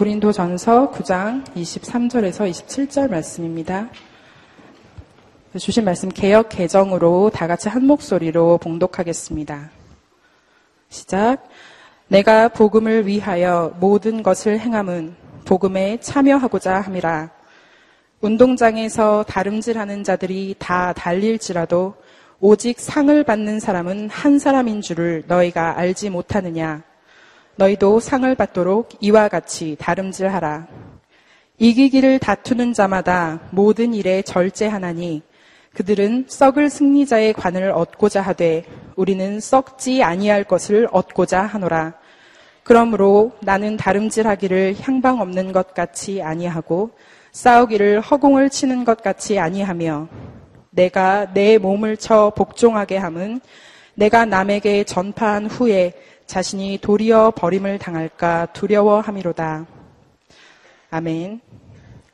고린도전서 9장 23절에서 27절 말씀입니다. 주신 말씀 개혁 개정으로 다 같이 한 목소리로 봉독하겠습니다. 시작. 내가 복음을 위하여 모든 것을 행함은 복음에 참여하고자 함이라. 운동장에서 다름질하는 자들이 다 달릴지라도 오직 상을 받는 사람은 한 사람인 줄을 너희가 알지 못하느냐. 너희도 상을 받도록 이와 같이 다름질하라. 이기기를 다투는 자마다 모든 일에 절제하나니 그들은 썩을 승리자의 관을 얻고자 하되 우리는 썩지 아니할 것을 얻고자 하노라. 그러므로 나는 다름질하기를 향방 없는 것 같이 아니하고 싸우기를 허공을 치는 것 같이 아니하며 내가 내 몸을 쳐 복종하게 함은 내가 남에게 전파한 후에 자신이 도리어 버림을 당할까 두려워함이로다. 아멘.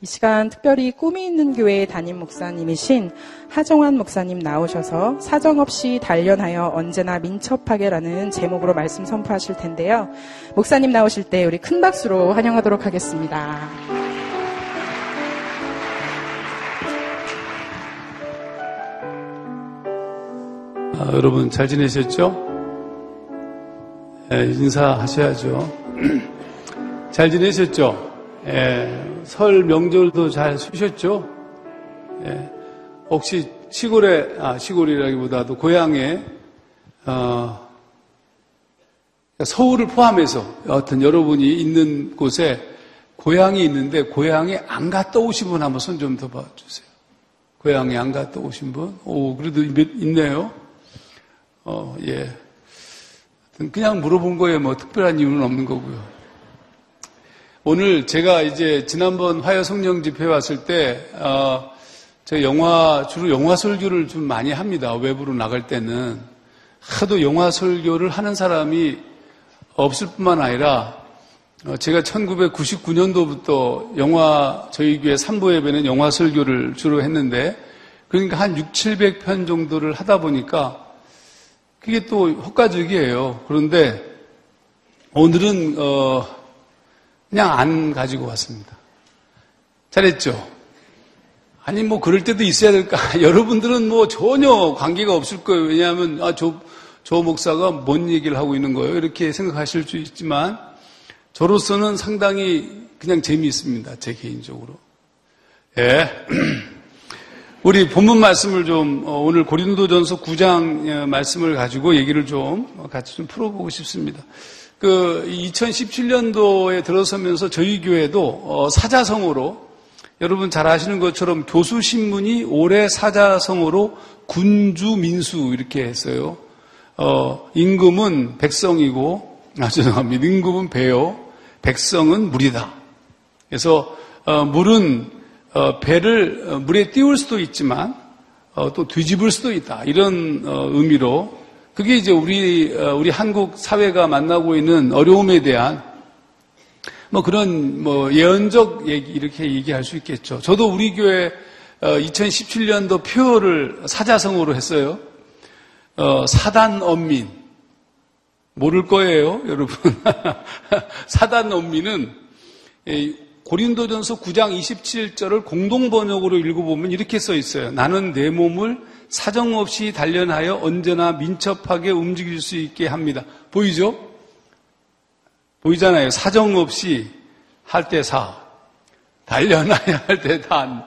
이 시간 특별히 꿈이 있는 교회 담임 목사님이신 하정환 목사님 나오셔서 사정없이 단련하여 언제나 민첩하게라는 제목으로 말씀 선포하실 텐데요. 목사님 나오실 때 우리 큰 박수로 환영하도록 하겠습니다. 아, 여러분 잘 지내셨죠? 예, 인사하셔야죠. 잘 지내셨죠? 예, 설 명절도 잘 쉬셨죠? 예, 혹시 시골에, 아, 시골이라기보다도 고향에, 어, 서울을 포함해서 여하튼 여러분이 있는 곳에 고향이 있는데 고향에 안 갔다 오신 분 한번 손 좀 더 봐주세요. 고향에 안 갔다 오신 분? 오, 그래도 있네요. 어, 예. 그냥 물어본 거에 뭐 특별한 이유는 없는 거고요. 오늘 제가 이제 지난번 화요 성령 집회 왔을 때, 어, 제가 영화, 주로 영화 설교를 좀 많이 합니다. 외부로 나갈 때는. 하도 영화 설교를 하는 사람이 없을 뿐만 아니라, 어, 제가 1999년도부터 영화, 저희 교회 3부 예배는 영화 설교를 주로 했는데, 그러니까 한 6, 700편 정도를 하다 보니까, 그게 또 효과적이에요. 그런데 오늘은, 어, 그냥 안 가지고 왔습니다. 잘했죠? 아니, 뭐, 그럴 때도 있어야 될까? 여러분들은 뭐 전혀 관계가 없을 거예요. 왜냐하면, 아, 저, 저 목사가 뭔 얘기를 하고 있는 거예요? 이렇게 생각하실 수 있지만, 저로서는 상당히 그냥 재미있습니다. 제 개인적으로. 예. 우리 본문 말씀을 좀, 어, 오늘 고린도전서 9장 말씀을 가지고 얘기를 좀 같이 좀 풀어보고 싶습니다. 그 2017년도에 들어서면서 저희 교회도 어, 사자성어로 여러분 잘 아시는 것처럼 교수 신문이 올해 사자성어로 군주 민수 이렇게 했어요. 어, 임금은 백성이고 아 죄송합니다. 임금은 배요. 백성은 물이다. 그래서 어, 물은 어, 배를 어, 물에 띄울 수도 있지만 어, 또 뒤집을 수도 있다. 이런 의미로 그게 이제 우리, 어, 우리 한국 사회가 만나고 있는 어려움에 대한 뭐 그런 뭐 예언적 얘기, 이렇게 얘기할 수 있겠죠. 저도 우리 교회 2017년도 어, 표를 사자성어로 했어요. 어, 사단 언민. 모를 거예요, 여러분. 사단 언민은 고린도전서 9장 27절을 공동 번역으로 읽어보면 이렇게 써 있어요. 나는 내 몸을 사정없이 단련하여 언제나 민첩하게 움직일 수 있게 합니다. 보이죠? 보이잖아요. 사정없이 할 때 사, 단련하여 할 때 단.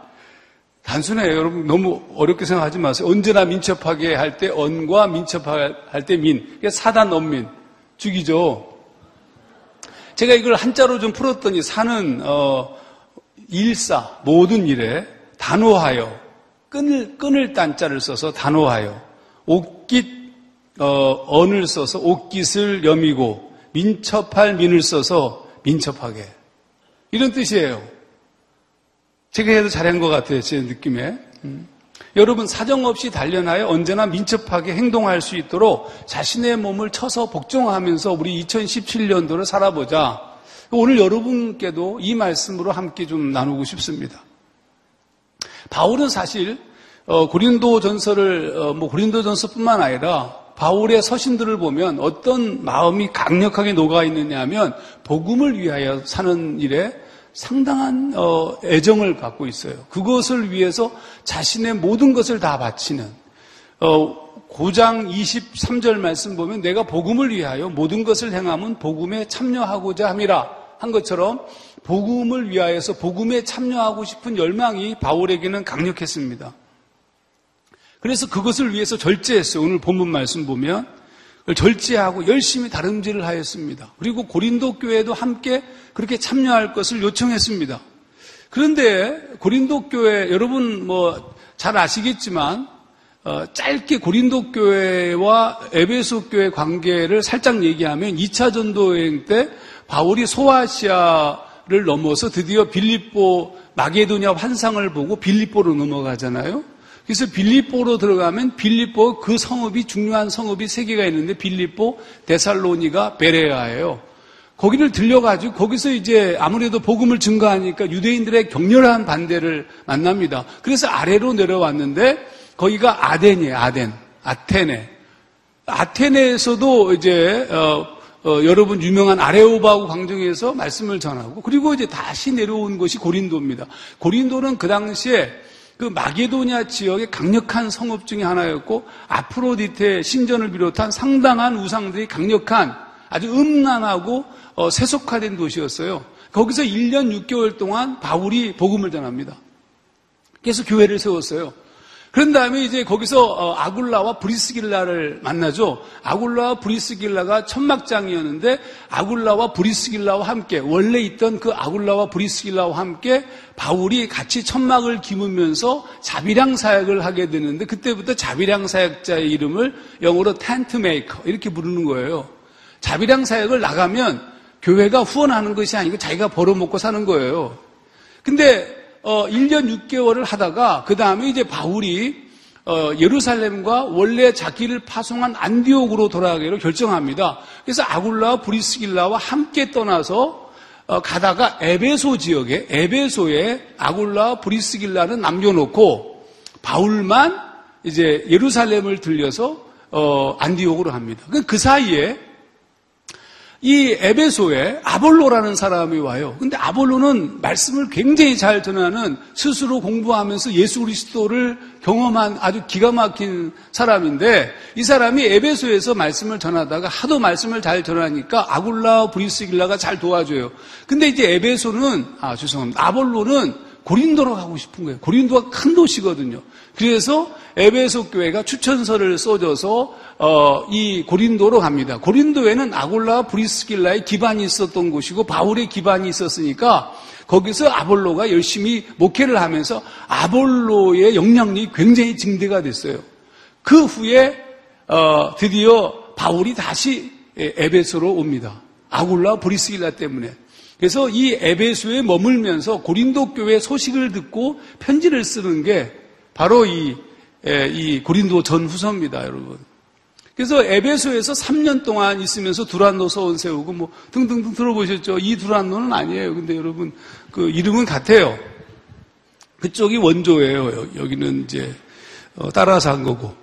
단순해요. 여러분 너무 어렵게 생각하지 마세요. 언제나 민첩하게 할 때 언과 민첩하게 할때 민. 사단 언민. 죽이죠. 제가 이걸 한자로 좀 풀었더니 사는 어, 일사 모든 일에 단호하여 끈을 끈을 딴자를 써서 단호하여 옥깃 어, 언을 써서 옥깃을 여미고 민첩할 민을 써서 민첩하게 이런 뜻이에요. 제가 해도 잘한 것 같아요. 제 느낌에. 음. 여러분 사정없이 단련하여 언제나 민첩하게 행동할 수 있도록 자신의 몸을 쳐서 복종하면서 우리 2017년도를 살아보자. 오늘 여러분께도 이 말씀으로 함께 좀 나누고 싶습니다. 바울은 사실 어, 고린도 전서를 어, 뭐 고린도 전서뿐만 아니라 바울의 서신들을 보면 어떤 마음이 강력하게 녹아 있느냐 하면 복음을 위하여 사는 일에 상당한 어, 애정을 갖고 있어요. 그것을 위해서 자신의 모든 것을 다 바치는 어, 고장 23절 말씀 보면 내가 복음을 위하여 모든 것을 행함은 복음에 참여하고자 함이라 한 것처럼 복음을 위하여서 복음에 참여하고 싶은 열망이 바울에게는 강력했습니다. 그래서 그것을 위해서 절제했어요. 오늘 본문 말씀 보면 절제하고 열심히 다름질을 하였습니다. 그리고 고린도 교회도 함께 그렇게 참여할 것을 요청했습니다. 그런데 고린도 교회 여러분 뭐 잘 아시겠지만 어, 짧게 고린도 교회와 에베소 교회 관계를 살짝 얘기하면 2차 전도 여행 때 바울이 소아시아를 넘어서 드디어 빌립보 마게도냐 환상을 보고 빌립보로 넘어가잖아요. 그래서 빌립보로 들어가면 빌립보 그 성읍이 중요한 성읍이 세 개가 있는데 빌립보, 데살로니가, 베레아예요. 거기를 들려가지고 거기서 이제 아무래도 복음을 증거하니까 유대인들의 격렬한 반대를 만납니다. 그래서 아래로 내려왔는데 거기가 아덴이에요. 아덴, 아테네. 아테네에서도 이제 어, 어, 여러분 유명한 아레오바우 광정에서 말씀을 전하고 그리고 이제 다시 내려온 것이 고린도입니다. 고린도는 그 당시에 그 마게도냐 지역의 강력한 성읍 중의 하나였고 아프로디테 신전을 비롯한 상당한 우상들이 강력한 아주 음란하고 어, 세속화된 도시였어요. 거기서 1년 6개월 동안 바울이 복음을 전합니다. 그래서 교회를 세웠어요. 그런 다음에 이제 거기서 어, 아굴라와 브리스길라를 만나죠. 아굴라와 브리스길라가 천막장이었는데 아굴라와 브리스길라와 함께 원래 있던 그 아굴라와 브리스길라와 함께 바울이 같이 천막을 기으면서 자비량 사역을 하게 되는데 그때부터 자비량 사역자의 이름을 영어로 tent maker 이렇게 부르는 거예요. 자비량 사역을 나가면 교회가 후원하는 것이 아니고 자기가 벌어먹고 사는 거예요. 근데 어, 1년 6개월을 하다가 그 다음에 이제 바울이 어, 예루살렘과 원래 자기를 파송한 안디옥으로 돌아가기로 결정합니다. 그래서 아굴라와 브리스길라와 함께 떠나서 어, 가다가 에베소 지역에 에베소에 아굴라와 브리스길라는 남겨놓고 바울만 이제 예루살렘을 들려서 어, 안디옥으로 합니다. 그, 그 사이에 이 에베소에 아볼로라는 사람이 와요. 근데 아볼로는 말씀을 굉장히 잘 전하는 스스로 공부하면서 예수 그리스도를 경험한 아주 기가 막힌 사람인데 이 사람이 에베소에서 말씀을 전하다가 하도 말씀을 잘 전하니까 아굴라 브리스길라가 잘 도와줘요. 근데 이제 에베소는 아 죄송합니다. 아볼로는 고린도로 가고 싶은 거예요. 고린도가 큰 도시거든요. 그래서 에베소 교회가 추천서를 써줘서 어, 이 고린도로 갑니다. 고린도에는 아골라 브리스길라의 기반이 있었던 곳이고 바울의 기반이 있었으니까 거기서 아볼로가 열심히 목회를 하면서 아볼로의 영향력이 굉장히 증대가 됐어요. 그 후에 어, 드디어 바울이 다시 에베소로 옵니다. 아골라 브리스길라 때문에. 그래서 이 에베소에 머물면서 고린도 교회 소식을 듣고 편지를 쓰는 게 바로 이, 이 고린도 전 후서입니다, 여러분. 그래서 에베소에서 3년 동안 있으면서 두란노 서원 세우고 뭐 등등등 들어보셨죠? 이 두란노는 아니에요. 근데 여러분 그 이름은 같아요. 그쪽이 원조예요. 여기는 이제 어, 따라서 한 거고.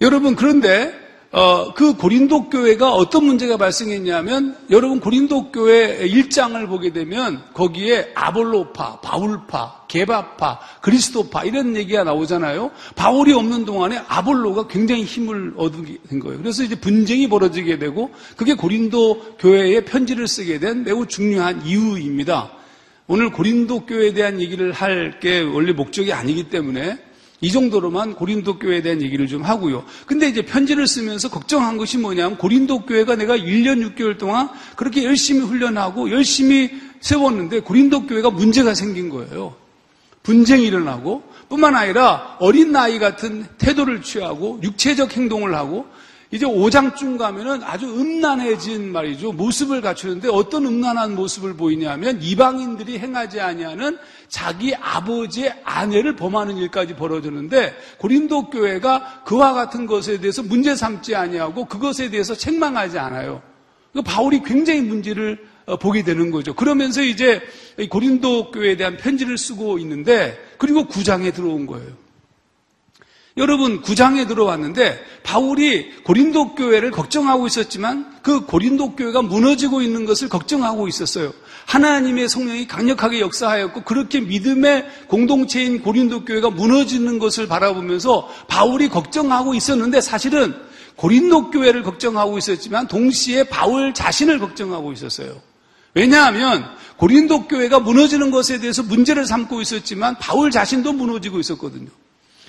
여러분 그런데 어, 그 고린도 교회가 어떤 문제가 발생했냐면 여러분 고린도 교회 1장을 보게 되면 거기에 아볼로파, 바울파, 개바파, 그리스도파 이런 얘기가 나오잖아요. 바울이 없는 동안에 아볼로가 굉장히 힘을 얻게 된 거예요. 그래서 이제 분쟁이 벌어지게 되고 그게 고린도 교회에 편지를 쓰게 된 매우 중요한 이유입니다. 오늘 고린도 교회에 대한 얘기를 할 게 원래 목적이 아니기 때문에 이 정도로만 고린도 교회에 대한 얘기를 좀 하고요. 근데 이제 편지를 쓰면서 걱정한 것이 뭐냐면 고린도 교회가 내가 1년 6개월 동안 그렇게 열심히 훈련하고 열심히 세웠는데 고린도 교회가 문제가 생긴 거예요. 분쟁이 일어나고 뿐만 아니라 어린 나이 같은 태도를 취하고 육체적 행동을 하고 이제 5장쯤 가면은 아주 음란해진 말이죠. 모습을 갖추는데 어떤 음란한 모습을 보이냐면 이방인들이 행하지 아니하는 자기 아버지의 아내를 범하는 일까지 벌어졌는데 고린도 교회가 그와 같은 것에 대해서 문제 삼지 아니하고 그것에 대해서 책망하지 않아요. 그 바울이 굉장히 문제를 어, 보게 되는 거죠. 그러면서 이제 고린도 교회에 대한 편지를 쓰고 있는데 그리고 구장에 들어온 거예요. 여러분 구장에 들어왔는데 바울이 고린도 교회를 걱정하고 있었지만 그 고린도 교회가 무너지고 있는 것을 걱정하고 있었어요. 하나님의 성령이 강력하게 역사하였고 그렇게 믿음의 공동체인 고린도 교회가 무너지는 것을 바라보면서 바울이 걱정하고 있었는데 사실은 고린도 교회를 걱정하고 있었지만 동시에 바울 자신을 걱정하고 있었어요. 왜냐하면 고린도 교회가 무너지는 것에 대해서 문제를 삼고 있었지만 바울 자신도 무너지고 있었거든요.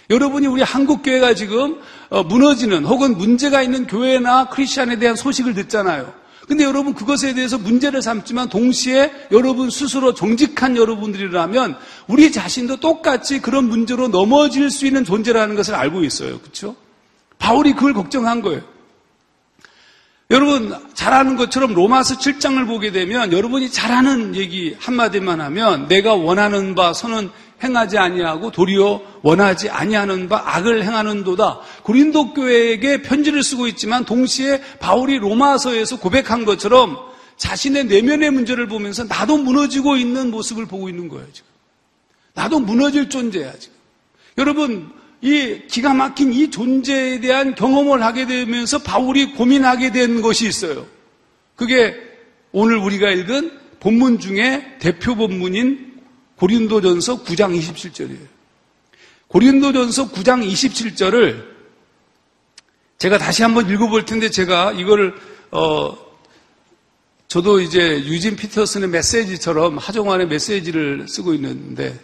여러분이 우리 한국 교회가 지금 어, 무너지는 혹은 문제가 있는 교회나 크리스천에 대한 소식을 듣잖아요. 근데 여러분 그것에 대해서 문제를 삼지만 동시에 여러분 스스로 정직한 여러분들이라면 우리 자신도 똑같이 그런 문제로 넘어질 수 있는 존재라는 것을 알고 있어요. 그렇죠? 바울이 그걸 걱정한 거예요. 여러분 잘 아는 것처럼 로마서 7장을 보게 되면 여러분이 잘하는 얘기 한마디만 하면 내가 원하는 바 선은 행하지 아니하고 도리어 원하지 아니하는 바 악을 행하는도다. 고린도 교회에게 편지를 쓰고 있지만 동시에 바울이 로마서에서 고백한 것처럼 자신의 내면의 문제를 보면서 나도 무너지고 있는 모습을 보고 있는 거예요, 지금. 나도 무너질 존재야, 지금. 여러분, 이 기가 막힌 이 존재에 대한 경험을 하게 되면서 바울이 고민하게 된 것이 있어요. 그게 오늘 우리가 읽은 본문 중에 대표 본문인 고린도전서 9장 27절이에요. 고린도전서 9장 27절을 제가 다시 한번 읽어볼 텐데 제가 이거를 어 저도 이제 유진 피터슨의 메시지처럼 하정환의 메시지를 쓰고 있는데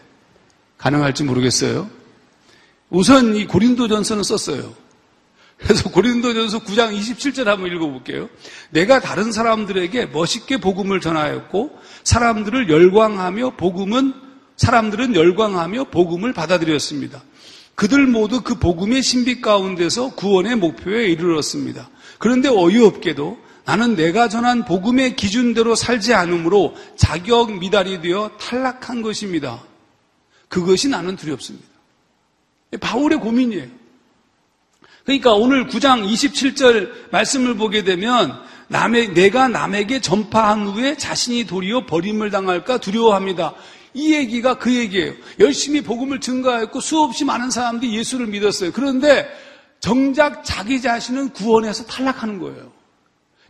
가능할지 모르겠어요. 우선 이 고린도전서는 썼어요. 그래서 고린도전서 9장 27절 한번 읽어볼게요. 내가 다른 사람들에게 멋있게 복음을 전하였고 사람들을 열광하며 복음은 사람들은 열광하며 복음을 받아들였습니다. 그들 모두 그 복음의 신비 가운데서 구원의 목표에 이르렀습니다. 그런데 어이없게도 나는 내가 전한 복음의 기준대로 살지 않으므로 자격 미달이 되어 탈락한 것입니다. 그것이 나는 두렵습니다. 바울의 고민이에요. 그러니까 오늘 9장 27절 말씀을 보게 되면 남의, 내가 남에게 전파한 후에 자신이 도리어 버림을 당할까 두려워합니다. 이 얘기가 그 얘기예요. 열심히 복음을 증가했고 수없이 많은 사람들이 예수를 믿었어요. 그런데 정작 자기 자신은 구원에서 탈락하는 거예요.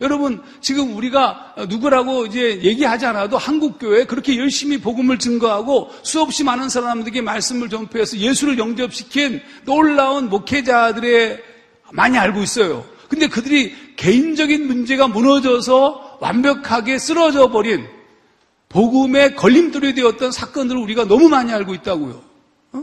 여러분, 지금 우리가 누구라고 이제 얘기하지 않아도 한국 교회 그렇게 열심히 복음을 증거하고 수없이 많은 사람들에게 말씀을 전폐해서 예수를 영접시킨 놀라운 목회자들의 많이 알고 있어요. 근데 그들이 개인적인 문제가 무너져서 완벽하게 쓰러져 버린 복음의 걸림돌이 되었던 사건들을 우리가 너무 많이 알고 있다고요. 어?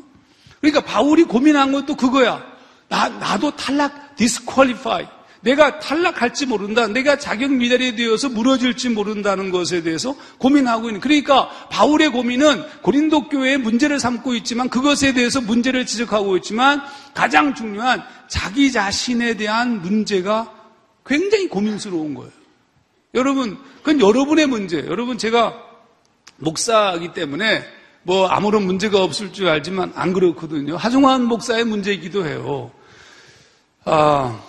그러니까 바울이 고민한 것도 그거야. 나, 나도 탈락, disqualify. 내가 탈락할지 모른다. 내가 자격 미달이 되어서 무너질지 모른다는 것에 대해서 고민하고 있는. 그러니까 바울의 고민은 고린도 교회의 문제를 삼고 있지만 그것에 대해서 문제를 지적하고 있지만 가장 중요한 자기 자신에 대한 문제가 굉장히 고민스러운 거예요. 여러분, 그건 여러분의 문제. 여러분 제가 목사이기 때문에 뭐 아무런 문제가 없을 줄 알지만 안 그렇거든요. 하중환 목사의 문제이기도 해요. 아,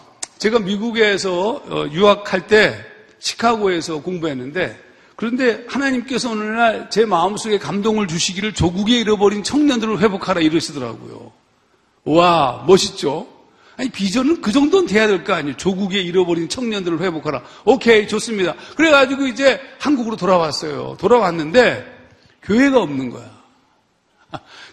제가 미국에서 어, 유학할 때 시카고에서 공부했는데 그런데 하나님께서 어느 날 제 마음속에 감동을 주시기를 조국에 잃어버린 청년들을 회복하라 이러시더라고요. 와, 멋있죠? 아니, 비전은 그 정도는 돼야 될 거 아니에요. 조국에 잃어버린 청년들을 회복하라. 오케이, 좋습니다. 그래가지고 이제 한국으로 돌아왔어요. 돌아왔는데, 교회가 없는 거야.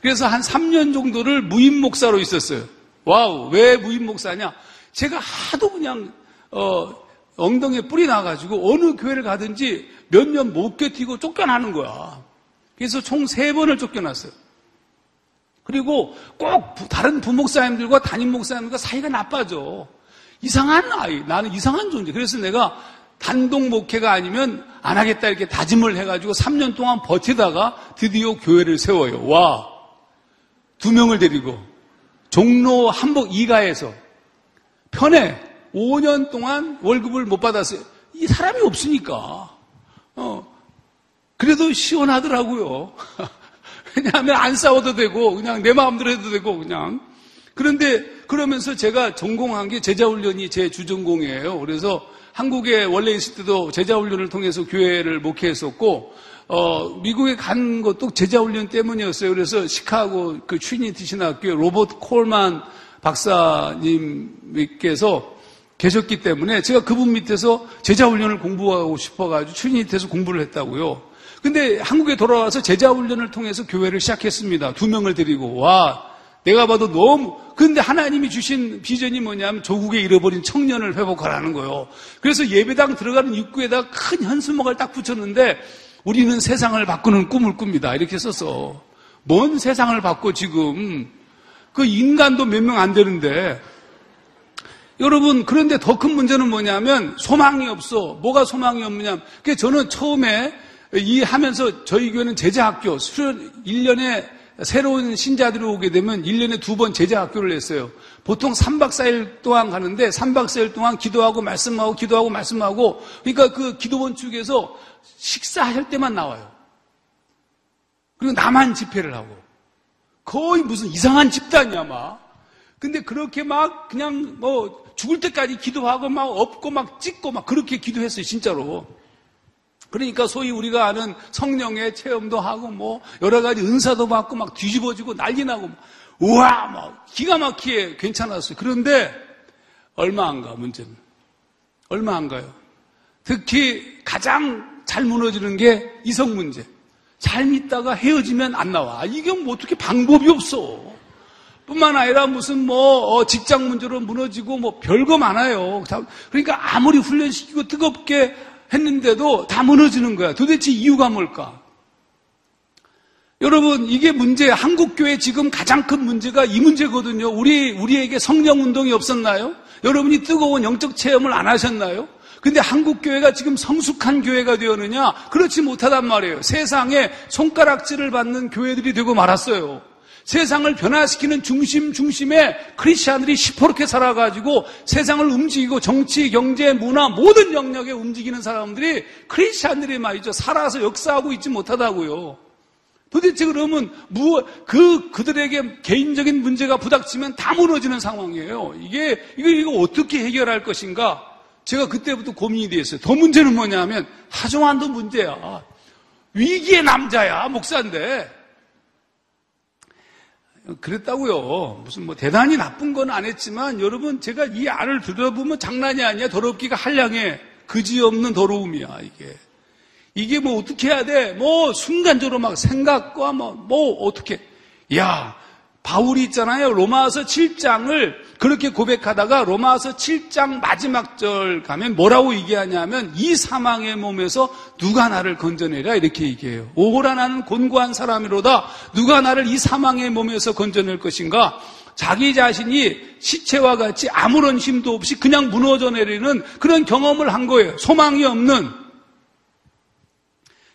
그래서 한 3년 정도를 무임 목사로 있었어요. 와우, 왜 무임 목사냐? 제가 하도 그냥 어, 엉덩이에 뿌리 나가지고 어느 교회를 가든지 몇 년 못 견디고 쫓겨나는 거야. 그래서 총 세 번을 쫓겨났어요. 그리고 꼭 다른 부목사님들과 담임 목사님들과 사이가 나빠져. 이상한 아이, 나는 이상한 존재. 그래서 내가 단독 목회가 아니면 안 하겠다 이렇게 다짐을 해가지고 3년 동안 버티다가 드디어 교회를 세워요. 와. 두 명을 데리고 종로 한복 이가에서 편해. 5년 동안 월급을 못 받았어요. 이 사람이 없으니까. 어. 그래도 시원하더라고요. 왜냐하면 안 싸워도 되고, 그냥 내 마음대로 해도 되고, 그냥. 그런데 그러면서 제가 전공한 게 제자훈련이 제 주전공이에요. 그래서 한국에 원래 있을 때도 제자훈련을 통해서 교회를 목회했었고, 어, 미국에 간 것도 제자훈련 때문이었어요. 그래서 시카고 그 트리니티 신학교 로버트 콜만 박사님께서 계셨기 때문에 제가 그분 밑에서 제자 훈련을 공부하고 싶어가지고 트리니트에서 공부를 했다고요. 근데 한국에 돌아와서 제자 훈련을 통해서 교회를 시작했습니다. 두 명을 데리고 와 내가 봐도 너무 근데 하나님이 주신 비전이 뭐냐면 조국에 잃어버린 청년을 회복하라는 거예요. 그래서 예배당 들어가는 입구에다 큰 현수막을 딱 붙였는데 우리는 세상을 바꾸는 꿈을 꿉니다. 이렇게 써서 뭔 세상을 바꿔 지금 그 인간도 몇 명 안 되는데 여러분 그런데 더 큰 문제는 뭐냐면 소망이 없어. 뭐가 소망이 없느냐? 그 저는 처음에 이 하면서 저희 교회는 제자학교 수련 1년에 새로운 신자들이 오게 되면 1년에 두 번 제자학교를 했어요. 보통 3박 4일 동안 가는데 3박 4일 동안 기도하고 말씀하고 기도하고 말씀하고 그러니까 그 기도원 측에서 식사할 때만 나와요. 그리고 나만 집회를 하고 거의 무슨 이상한 집단이야 막. 근데 그렇게 막 그냥 뭐 죽을 때까지 기도하고 막 업고 막 찍고 막 그렇게 기도했어요 진짜로. 그러니까 소위 우리가 아는 성령의 체험도 하고 뭐 여러 가지 은사도 받고 막 뒤집어지고 난리 나고 우와 막 기가 막히게 괜찮았어요. 그런데 얼마 안 가 문제는 얼마 안 가요. 특히 가장 잘 무너지는 게 이성 문제. 잘 믿다가 헤어지면 안 나와. 이게 뭐 어떻게 방법이 없어. 뿐만 아니라 무슨 뭐 어, 직장 문제로 무너지고 뭐 별거 많아요. 그러니까 아무리 훈련시키고 뜨겁게 했는데도 다 무너지는 거야. 도대체 이유가 뭘까? 여러분, 이게 문제, 한국 교회 지금 가장 큰 문제가 이 문제거든요. 우리, 우리에게 성령 운동이 없었나요? 여러분이 뜨거운 영적 체험을 안 하셨나요? 근데 한국 교회가 지금 성숙한 교회가 되었느냐? 그렇지 못하단 말이에요. 세상에 손가락질을 받는 교회들이 되고 말았어요. 세상을 변화시키는 중심 중심에 크리스천들이 시퍼렇게 살아가지고 세상을 움직이고 정치, 경제, 문화 모든 영역에 움직이는 사람들이 크리스천들이 말이죠. 살아서 역사하고 있지 못하다고요. 도대체 그러면 무, 그, 그들에게 개인적인 문제가 부닥치면 다 무너지는 상황이에요. 이게, 이거, 이거 어떻게 해결할 것인가? 제가 그때부터 고민이 되었어요. 더 문제는 뭐냐면, 하종환도 문제야. 위기의 남자야, 목사인데. 그랬다고요. 무슨 뭐 대단히 나쁜 건 안 했지만 여러분 제가 이 안을 들여다보면 장난이 아니야. 더럽기가 한량에 그지없는 더러움이야 이게. 이게 뭐 어떻게 해야 돼? 뭐 순간적으로 막 생각과 뭐, 뭐 어떻게. 야 바울이 있잖아요. 로마서 7장을 그렇게 고백하다가 로마서 7장 마지막 절 가면 뭐라고 얘기하냐면 이 사망의 몸에서 누가 나를 건져내라 이렇게 얘기해요. 오호라 나는 곤고한 사람이로다. 누가 나를 이 사망의 몸에서 건져낼 것인가? 자기 자신이 시체와 같이 아무런 힘도 없이 그냥 무너져 내리는 그런 경험을 한 거예요. 소망이 없는.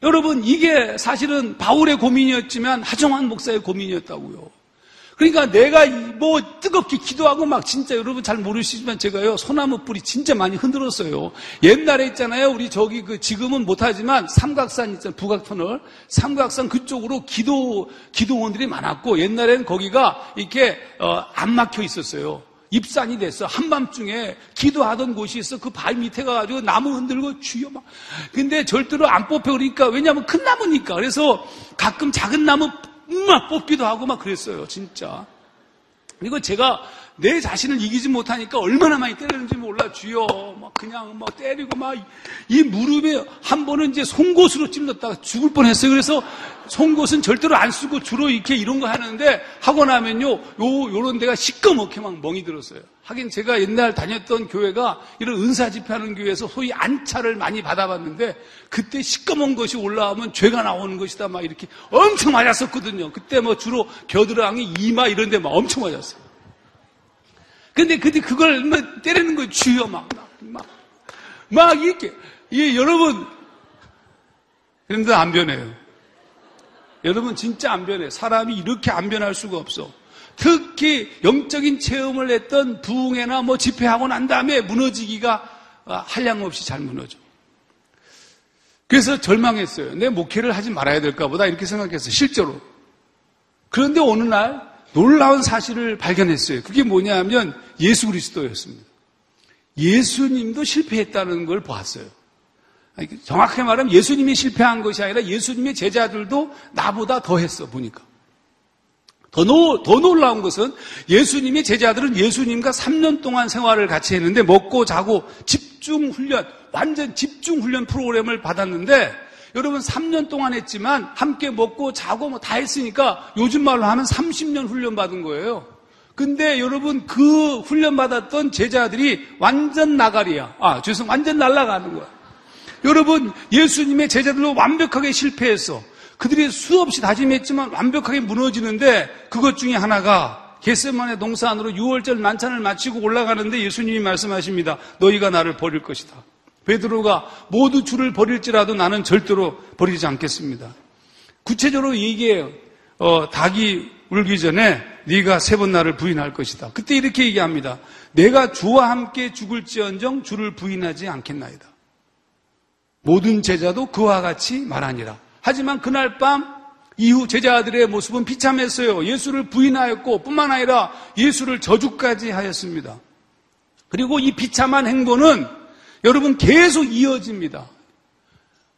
여러분, 이게 사실은 바울의 고민이었지만 하정환 목사의 고민이었다고요. 그러니까 내가 뭐 뜨겁게 기도하고 막 진짜 여러분 잘 모르시지만 제가요 소나무 뿌리 진짜 많이 흔들었어요. 옛날에 있잖아요. 우리 저기 그 지금은 못하지만 삼각산 있잖아요. 북악터널 삼각산 그쪽으로 기도 기도원들이 많았고 옛날에는 거기가 이렇게 어, 안 막혀 있었어요. 입산이 됐어. 한밤중에 기도하던 곳이 있어. 그 바위 밑에 가가지고 나무 흔들고 주여 막. 근데 절대로 안 뽑혀. 그러니까, 왜냐하면 큰 나무니까. 그래서 가끔 작은 나무 막 뽑기도 하고 막 그랬어요, 진짜. 이거 제가 내 자신을 이기지 못하니까 얼마나 많이 때리는지 몰라, 주여. 막 그냥 막 때리고 막 이 무릎에 한 번은 이제 송곳으로 찔렀다가 죽을 뻔 했어요. 그래서 송곳은 절대로 안 쓰고 주로 이렇게 이런 거 하는데 하고 나면요, 요, 요런 데가 시꺼멓게 막 멍이 들었어요. 하긴 제가 옛날 다녔던 교회가 이런 은사 집회하는 교회에서 소위 안차를 많이 받아봤는데 그때 시꺼먼 것이 올라오면 죄가 나오는 것이다 막 이렇게 엄청 맞았었거든요. 그때 뭐 주로 겨드랑이, 이마 이런 데 막 엄청 맞았어요. 근데 그때 그걸 뭐 때리는 거 주여 막, 막, 막 이렇게. 이 여러분, 그런데 안 변해요. 여러분 진짜 안 변해. 사람이 이렇게 안 변할 수가 없어. 특히 영적인 체험을 했던 부흥회나 뭐 집회하고 난 다음에 무너지기가 아, 한량없이 잘 무너져. 그래서 절망했어요. 내 목회를 하지 말아야 될까 보다 이렇게 생각했어요. 실제로. 그런데 어느 날 놀라운 사실을 발견했어요. 그게 뭐냐면 예수 그리스도였습니다. 예수님도 실패했다는 걸 보았어요. 정확하게 말하면 예수님이 실패한 것이 아니라 예수님의 제자들도 나보다 더 했어, 보니까. 더, 노, 더 놀라운 것은 예수님의 제자들은 예수님과 3년 동안 생활을 같이 했는데 먹고 자고 집중 훈련, 완전 집중 훈련 프로그램을 받았는데 여러분 3년 동안 했지만 함께 먹고 자고 뭐 다 했으니까 요즘 말로 하면 30년 훈련 받은 거예요. 근데 여러분 그 훈련 받았던 제자들이 완전 나가리야. 아, 죄송, 완전 날아가는 거야. 여러분 예수님의 제자들도 완벽하게 실패했어. 그들이 수없이 다짐했지만 완벽하게 무너지는데 그것 중에 하나가 게세만의 동사 안으로 6월절 만찬을 마치고 올라가는데 예수님이 말씀하십니다. 너희가 나를 버릴 것이다. 베드로가 모두 주를 버릴지라도 나는 절대로 버리지 않겠습니다. 구체적으로 얘기해요. 어, 닭이 울기 전에 네가 세 번 나를 부인할 것이다. 그때 이렇게 얘기합니다. 내가 주와 함께 죽을지언정 주를 부인하지 않겠나이다. 모든 제자도 그와 같이 말하니라. 하지만 그날 밤 이후 제자들의 모습은 비참했어요. 예수를 부인하였고 뿐만 아니라 예수를 저주까지 하였습니다. 그리고 이 비참한 행보는 여러분 계속 이어집니다.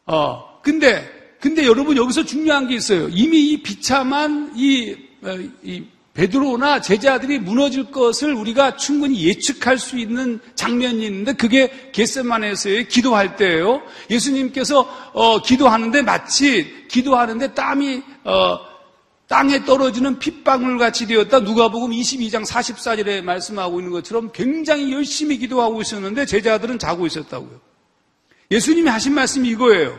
어, 근데, 근데 여러분 여기서 중요한 게 있어요. 이미 이 비참한 이, 어, 이 베드로나 제자들이 무너질 것을 우리가 충분히 예측할 수 있는 장면이 있는데 그게 겟세만에서의 기도할 때예요. 예수님께서 어, 기도하는데 마치 기도하는데 땀이 어, 땅에 떨어지는 핏방울 같이 되었다. 누가복음 22장 44절에 말씀하고 있는 것처럼 굉장히 열심히 기도하고 있었는데 제자들은 자고 있었다고요. 예수님이 하신 말씀이 이거예요.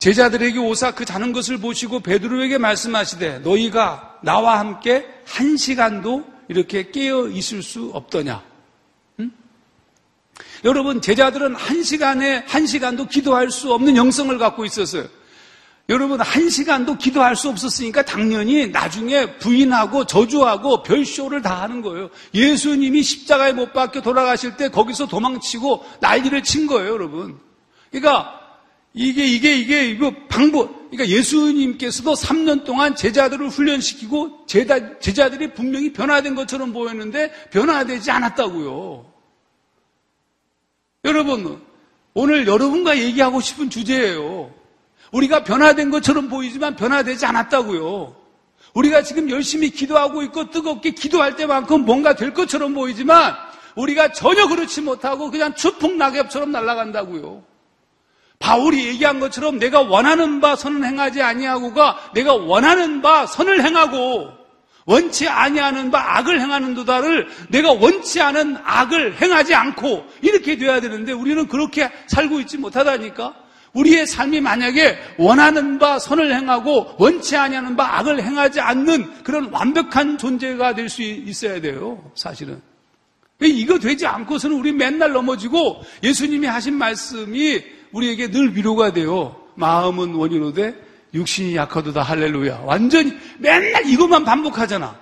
제자들에게 오사 그 자는 것을 보시고 베드로에게 말씀하시되 너희가 나와 함께 한 시간도 이렇게 깨어 있을 수 없더냐. 응? 여러분 제자들은 한 시간에 한 시간도 기도할 수 없는 영성을 갖고 있었어요. 여러분 한 시간도 기도할 수 없었으니까 당연히 나중에 부인하고 저주하고 별쇼를 다 하는 거예요. 예수님이 십자가에 못 박혀 돌아가실 때 거기서 도망치고 난리를 친 거예요, 여러분. 그러니까 이게 이게 이게 이거 방법. 그러니까 예수님께서도 3년 동안 제자들을 훈련시키고 제자, 제자들이 분명히 변화된 것처럼 보였는데 변화되지 않았다고요. 여러분 오늘 여러분과 얘기하고 싶은 주제예요. 우리가 변화된 것처럼 보이지만 변화되지 않았다고요. 우리가 지금 열심히 기도하고 있고 뜨겁게 기도할 때만큼 뭔가 될 것처럼 보이지만 우리가 전혀 그렇지 못하고 그냥 추풍 낙엽처럼 날아간다고요. 바울이 얘기한 것처럼 내가 원하는 바 선을 행하지 아니하고가 내가 원하는 바 선을 행하고 원치 아니하는 바 악을 행하는 도다를 내가 원치 않은 악을 행하지 않고 이렇게 돼야 되는데 우리는 그렇게 살고 있지 못하다니까. 우리의 삶이 만약에 원하는 바 선을 행하고 원치 아니하는 바 악을 행하지 않는 그런 완벽한 존재가 될 수 있어야 돼요. 사실은. 이거 되지 않고서는 우리 맨날 넘어지고 예수님이 하신 말씀이 우리에게 늘 위로가 돼요. 마음은 원이로되 육신이 약하도다 할렐루야. 완전히 맨날 이것만 반복하잖아.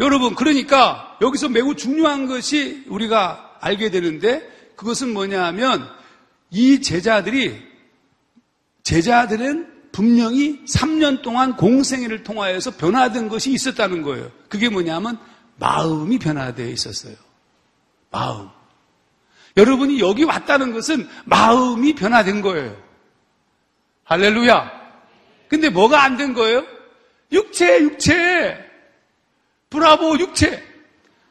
여러분, 그러니까 여기서 매우 중요한 것이 우리가 알게 되는데 그것은 뭐냐 하면 이 제자들이 제자들은 분명히 3년 동안 공생애를 통하여서 변화된 것이 있었다는 거예요. 그게 뭐냐면 마음이 변화되어 있었어요. 마음. 여러분이 여기 왔다는 것은 마음이 변화된 거예요. 할렐루야. 근데 뭐가 안 된 거예요? 육체, 육체. 브라보, 육체.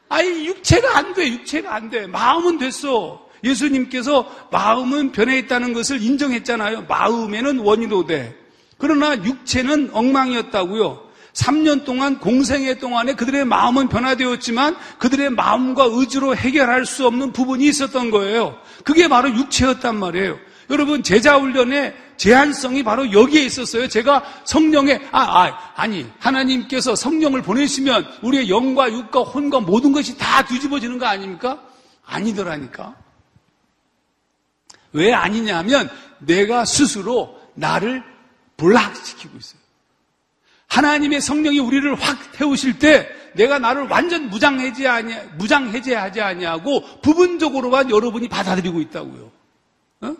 아니, 육체가 안 돼, 육체가 안 돼. 마음은 됐어. 예수님께서 마음은 변해 있다는 것을 인정했잖아요. 마음에는 돼. 그러나 육체는 엉망이었다고요. 3년 동안 공생애 동안에 그들의 마음은 변화되었지만 그들의 마음과 의지로 해결할 수 없는 부분이 있었던 거예요. 그게 바로 육체였단 말이에요. 여러분 제자 훈련의 제한성이 바로 여기에 있었어요. 제가 성령의 아, 아 아니 하나님께서 성령을 보내시면 우리의 영과 육과 혼과 모든 것이 다 뒤집어지는 거 아닙니까? 아니더라니까. 왜 아니냐면 내가 스스로 나를 불락시키고 있어요. 하나님의 성령이 우리를 확 태우실 때 내가 나를 완전 무장해제 아니 무장해제하지 아니하고 부분적으로만 여러분이 받아들이고 있다고요. 어?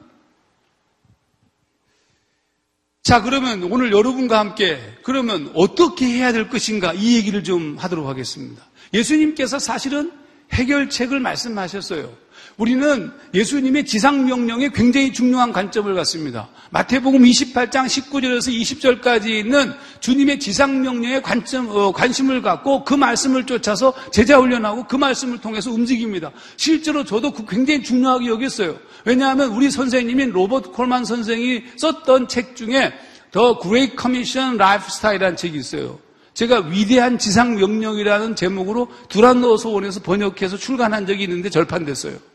자, 그러면 오늘 여러분과 함께 그러면 어떻게 해야 될 것인가 이 얘기를 좀 하도록 하겠습니다. 예수님께서 사실은 해결책을 말씀하셨어요. 우리는 예수님의 지상 명령에 굉장히 중요한 관점을 갖습니다. 마태복음 28장 19절에서 20절까지 있는 주님의 지상 명령에 관점, 어, 관심을 갖고 그 말씀을 쫓아서 제자 훈련하고 그 말씀을 통해서 움직입니다. 실제로 저도 그 굉장히 중요하게 여겼어요. 왜냐하면 우리 선생님인 로버트 콜만 선생이 썼던 책 중에 The Great Commission Lifestyle이라는 책이 있어요. 제가 위대한 지상 명령이라는 제목으로 두란노 소원에서 번역해서 출간한 적이 있는데 절판됐어요.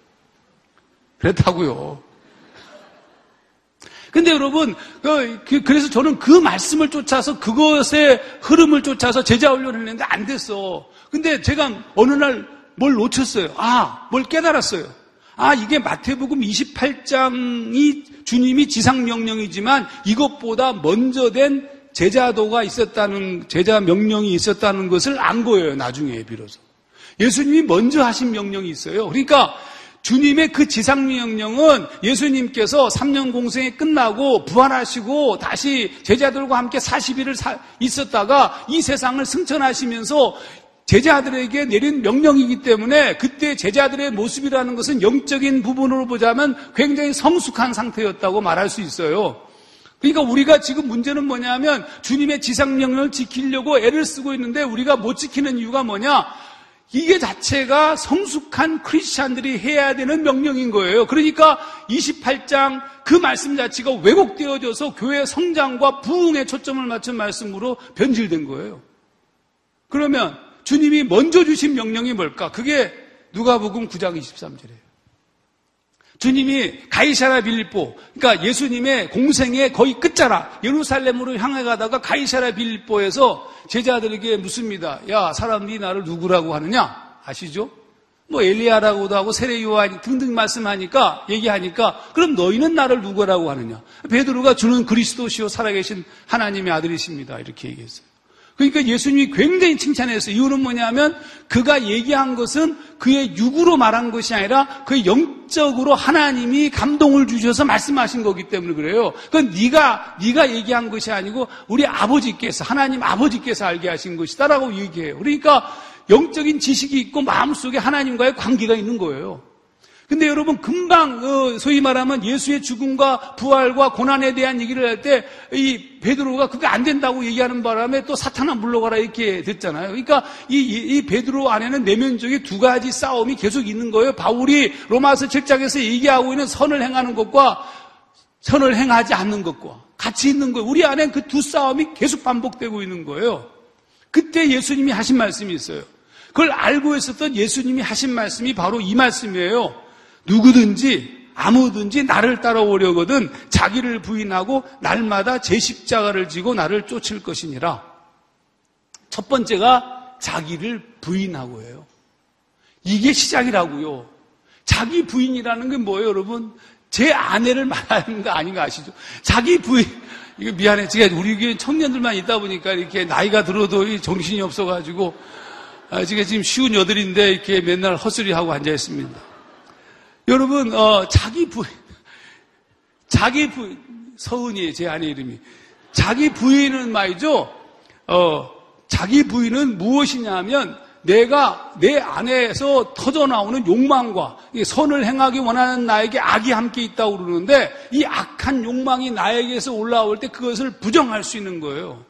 그랬다고요. 근데 여러분, 그, 그, 그래서 저는 그 말씀을 쫓아서 그것의 흐름을 쫓아서 제자 훈련을 했는데 안 됐어. 근데 제가 어느 날 뭘 놓쳤어요. 아, 뭘 깨달았어요. 아, 이게 마태복음 28장이 주님이 지상명령이지만 이것보다 먼저 된 제자도가 있었다는, 제자 명령이 있었다는 것을 안 거예요, 나중에 비로소. 예수님이 먼저 하신 명령이 있어요. 그러니까 주님의 그 지상명령은 예수님께서 3년 공생이 끝나고 부활하시고 다시 제자들과 함께 40일을 있었다가 이 세상을 승천하시면서 제자들에게 내린 명령이기 때문에 그때 제자들의 모습이라는 것은 영적인 부분으로 보자면 굉장히 성숙한 상태였다고 말할 수 있어요. 그러니까 우리가 지금 문제는 뭐냐면 주님의 지상명령을 지키려고 애를 쓰고 있는데 우리가 못 지키는 이유가 뭐냐? 이게 자체가 성숙한 크리스찬들이 해야 되는 명령인 거예요. 그러니까 28장 그 말씀 자체가 왜곡되어져서 교회 성장과 부흥에 초점을 맞춘 말씀으로 변질된 거예요. 그러면 주님이 먼저 주신 명령이 뭘까? 그게 누가복음 9장 23절이에요. 주님이 가이사라 빌립보, 그러니까 예수님의 공생의 거의 끝자락 예루살렘으로 향해 가다가 가이사라 빌립보에서 제자들에게 묻습니다. 야, 사람들이 나를 누구라고 하느냐? 아시죠? 뭐 엘리야라고도 하고 세례 요한 등등 말씀하니까 얘기하니까 그럼 너희는 나를 누구라고 하느냐? 베드로가 주는 그리스도시요 살아계신 하나님의 아들이십니다. 이렇게 얘기했어요. 그러니까 예수님이 굉장히 칭찬했어요. 이유는 뭐냐면 그가 얘기한 것은 그의 육으로 말한 것이 아니라 그의 영적으로 하나님이 감동을 주셔서 말씀하신 거기 때문에 그래요. 그건 네가 네가 얘기한 것이 아니고 우리 아버지께서 하나님 아버지께서 알게 하신 것이다라고 얘기해요. 그러니까 영적인 지식이 있고 마음속에 하나님과의 관계가 있는 거예요. 근데 여러분 금방 어, 소위 말하면 예수의 죽음과 부활과 고난에 대한 얘기를 할 때 이 베드로가 그게 안 된다고 얘기하는 바람에 또 사탄아 물러가라 이렇게 됐잖아요. 그러니까 이, 이, 이 베드로 안에는 내면적인 두 가지 싸움이 계속 있는 거예요. 바울이 로마서 7장에서 얘기하고 있는 선을 행하는 것과 선을 행하지 않는 것과 같이 있는 거예요. 우리 안에 그 두 싸움이 계속 반복되고 있는 거예요. 그때 예수님이 하신 말씀이 있어요. 그걸 알고 있었던 예수님이 하신 말씀이 바로 이 말씀이에요. 누구든지 아무든지 나를 따라오려거든 자기를 부인하고 날마다 제 십자가를 지고 나를 쫓을 것이니라. 첫 번째가 자기를 부인하고 해요. 이게 시작이라고요. 자기 부인이라는 게 뭐예요, 여러분? 제 아내를 말하는 거 아닌 거 아시죠? 자기 부인. 이거 미안해. 제가 우리 교회 청년들만 있다 보니까 이렇게 나이가 들어도 정신이 없어가지고, 아, 제가 지금 쉬운 여들인데 이렇게 맨날 헛소리하고 앉아있습니다. 여러분, 어, 자기 부인, 자기 부인, 서은이에요, 제 아내 이름이. 자기 부인은 말이죠, 어, 자기 부인은 무엇이냐 하면 내가 내 안에서 터져나오는 욕망과 선을 행하기 원하는 나에게 악이 함께 있다고 그러는데 이 악한 욕망이 나에게서 올라올 때 그것을 부정할 수 있는 거예요.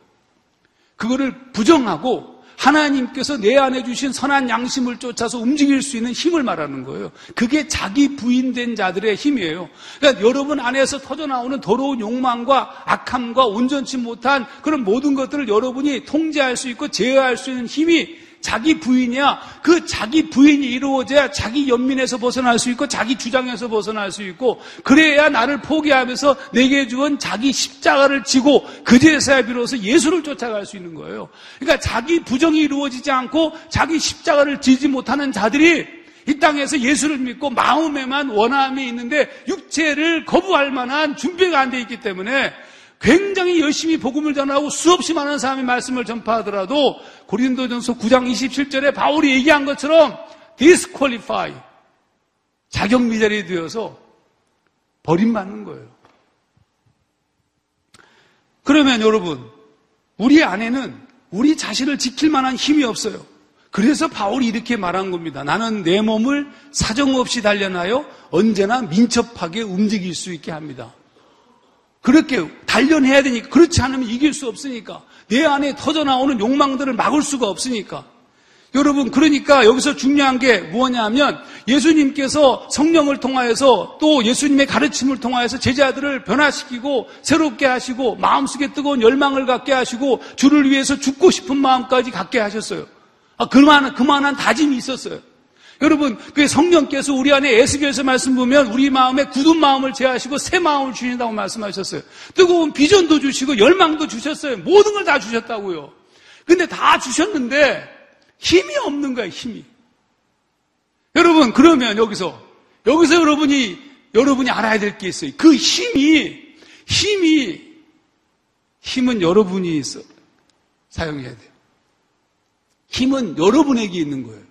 그거를 부정하고 하나님께서 내 안에 주신 선한 양심을 쫓아서 움직일 수 있는 힘을 말하는 거예요. 그게 자기 부인된 자들의 힘이에요. 그러니까 여러분 안에서 터져나오는 더러운 욕망과 악함과 온전치 못한 그런 모든 것들을 여러분이 통제할 수 있고 제어할 수 있는 힘이 자기 부인이야. 그 자기 부인이 이루어져야 자기 연민에서 벗어날 수 있고 자기 주장에서 벗어날 수 있고 그래야 나를 포기하면서 내게 주은 자기 십자가를 지고 그제서야 비로소 예수를 쫓아갈 수 있는 거예요. 그러니까 자기 부정이 이루어지지 않고 자기 십자가를 지지 못하는 자들이 이 땅에서 예수를 믿고 마음에만 원함이 있는데 육체를 거부할 만한 준비가 안 돼 있기 때문에 굉장히 열심히 복음을 전하고 수없이 많은 사람이 말씀을 전파하더라도 고린도전서 9장 27절에 바울이 얘기한 것처럼 disqualify 자격 미달이 되어서 버림받는 거예요. 그러면 여러분 우리 안에는 우리 자신을 지킬 만한 힘이 없어요. 그래서 바울이 이렇게 말한 겁니다. 나는 내 몸을 사정없이 단련하여 언제나 민첩하게 움직일 수 있게 합니다. 그렇게 단련해야 되니까 그렇지 않으면 이길 수 없으니까 내 안에 터져 나오는 욕망들을 막을 수가 없으니까 여러분 그러니까 여기서 중요한 게 무엇냐면 예수님께서 성령을 통하여서 또 예수님의 가르침을 통하여서 제자들을 변화시키고 새롭게 하시고 마음속에 뜨거운 열망을 갖게 하시고 주를 위해서 죽고 싶은 마음까지 갖게 하셨어요. 아, 그만한, 그만한 다짐이 있었어요. 여러분, 그 성령께서 우리 안에 에스겔서 말씀 보면 우리 마음에 굳은 마음을 제하시고 새 마음을 주신다고 말씀하셨어요. 뜨거운 비전도 주시고 열망도 주셨어요. 모든 걸 다 주셨다고요. 근데 다 주셨는데 힘이 없는 거예요, 힘이. 여러분, 그러면 여기서, 여기서 여러분이, 여러분이 알아야 될 게 있어요. 그 힘이, 힘이, 힘은 여러분이 사용해야 돼요. 힘은 여러분에게 있는 거예요.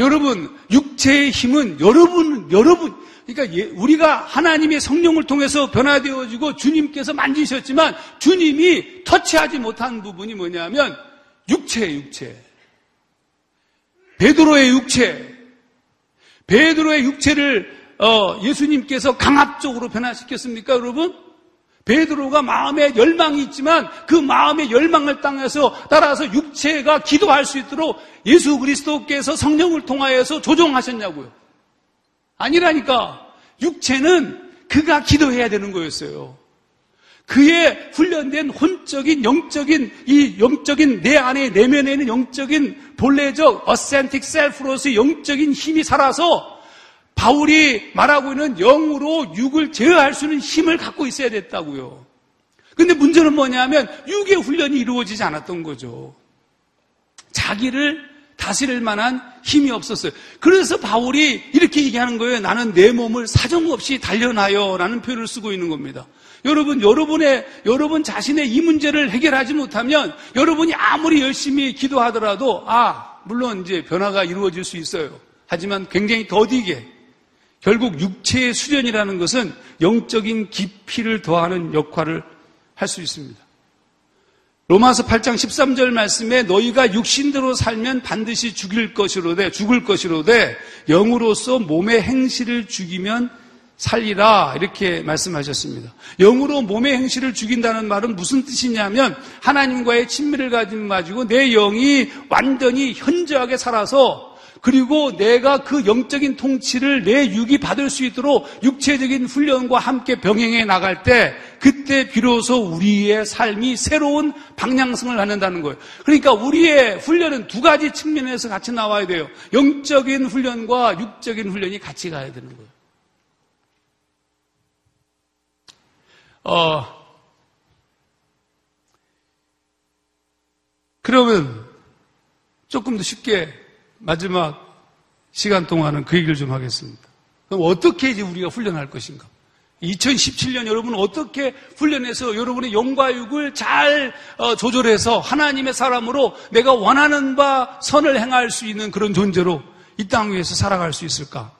여러분, 육체의 힘은 여러분, 여러분, 그러니까 예, 우리가 하나님의 성령을 통해서 변화되어지고 주님께서 만지셨지만 주님이 터치하지 못한 부분이 뭐냐면 육체의 육체. 베드로의 육체. 베드로의 육체를 어, 예수님께서 강압적으로 변화시켰습니까, 여러분? 베드로가 마음에 열망이 있지만 그 마음의 열망을 땅에서 따라서 육체가 기도할 수 있도록 예수 그리스도께서 성령을 통하여서 조종하셨냐고요. 아니라니까 육체는 그가 기도해야 되는 거였어요. 그의 훈련된 혼적인 영적인 이 영적인 내 안에 내면에 있는 영적인 본래적 어센틱 셀프로서의 영적인 힘이 살아서 바울이 말하고 있는 영으로 육을 제어할 수 있는 힘을 갖고 있어야 됐다고요. 근데 문제는 뭐냐면 육의 훈련이 이루어지지 않았던 거죠. 자기를 다스릴 만한 힘이 없었어요. 그래서 바울이 이렇게 얘기하는 거예요. 나는 내 몸을 사정없이 단련하여 라는 표현을 쓰고 있는 겁니다. 여러분, 여러분의, 여러분 자신의 이 문제를 해결하지 못하면 여러분이 아무리 열심히 기도하더라도, 아, 물론 이제 변화가 이루어질 수 있어요. 하지만 굉장히 더디게 결국 육체의 수련이라는 것은 영적인 깊이를 더하는 역할을 할 수 있습니다. 로마서 8장 13절 말씀에 너희가 육신대로 살면 반드시 죽일 것이로되 죽을 것이로되 영으로서 몸의 행실을 죽이면 살리라 이렇게 말씀하셨습니다. 영으로 몸의 행실을 죽인다는 말은 무슨 뜻이냐면 하나님과의 친밀을 가지고 내 영이 완전히 현저하게 살아서 그리고 내가 그 영적인 통치를 내 육이 받을 수 있도록 육체적인 훈련과 함께 병행해 나갈 때 그때 비로소 우리의 삶이 새로운 방향성을 갖는다는 거예요. 그러니까 우리의 훈련은 두 가지 측면에서 같이 나와야 돼요. 영적인 훈련과 육적인 훈련이 같이 가야 되는 거예요. 어, 그러면 조금 더 쉽게 마지막 시간 동안은 그 얘기를 좀 하겠습니다. 그럼 어떻게 이제 우리가 훈련할 것인가? 2017년 여러분은 어떻게 훈련해서 여러분의 영과 육을 잘 어, 조절해서 하나님의 사람으로 내가 원하는 바 선을 행할 수 있는 그런 존재로 이 땅 위에서 살아갈 수 있을까?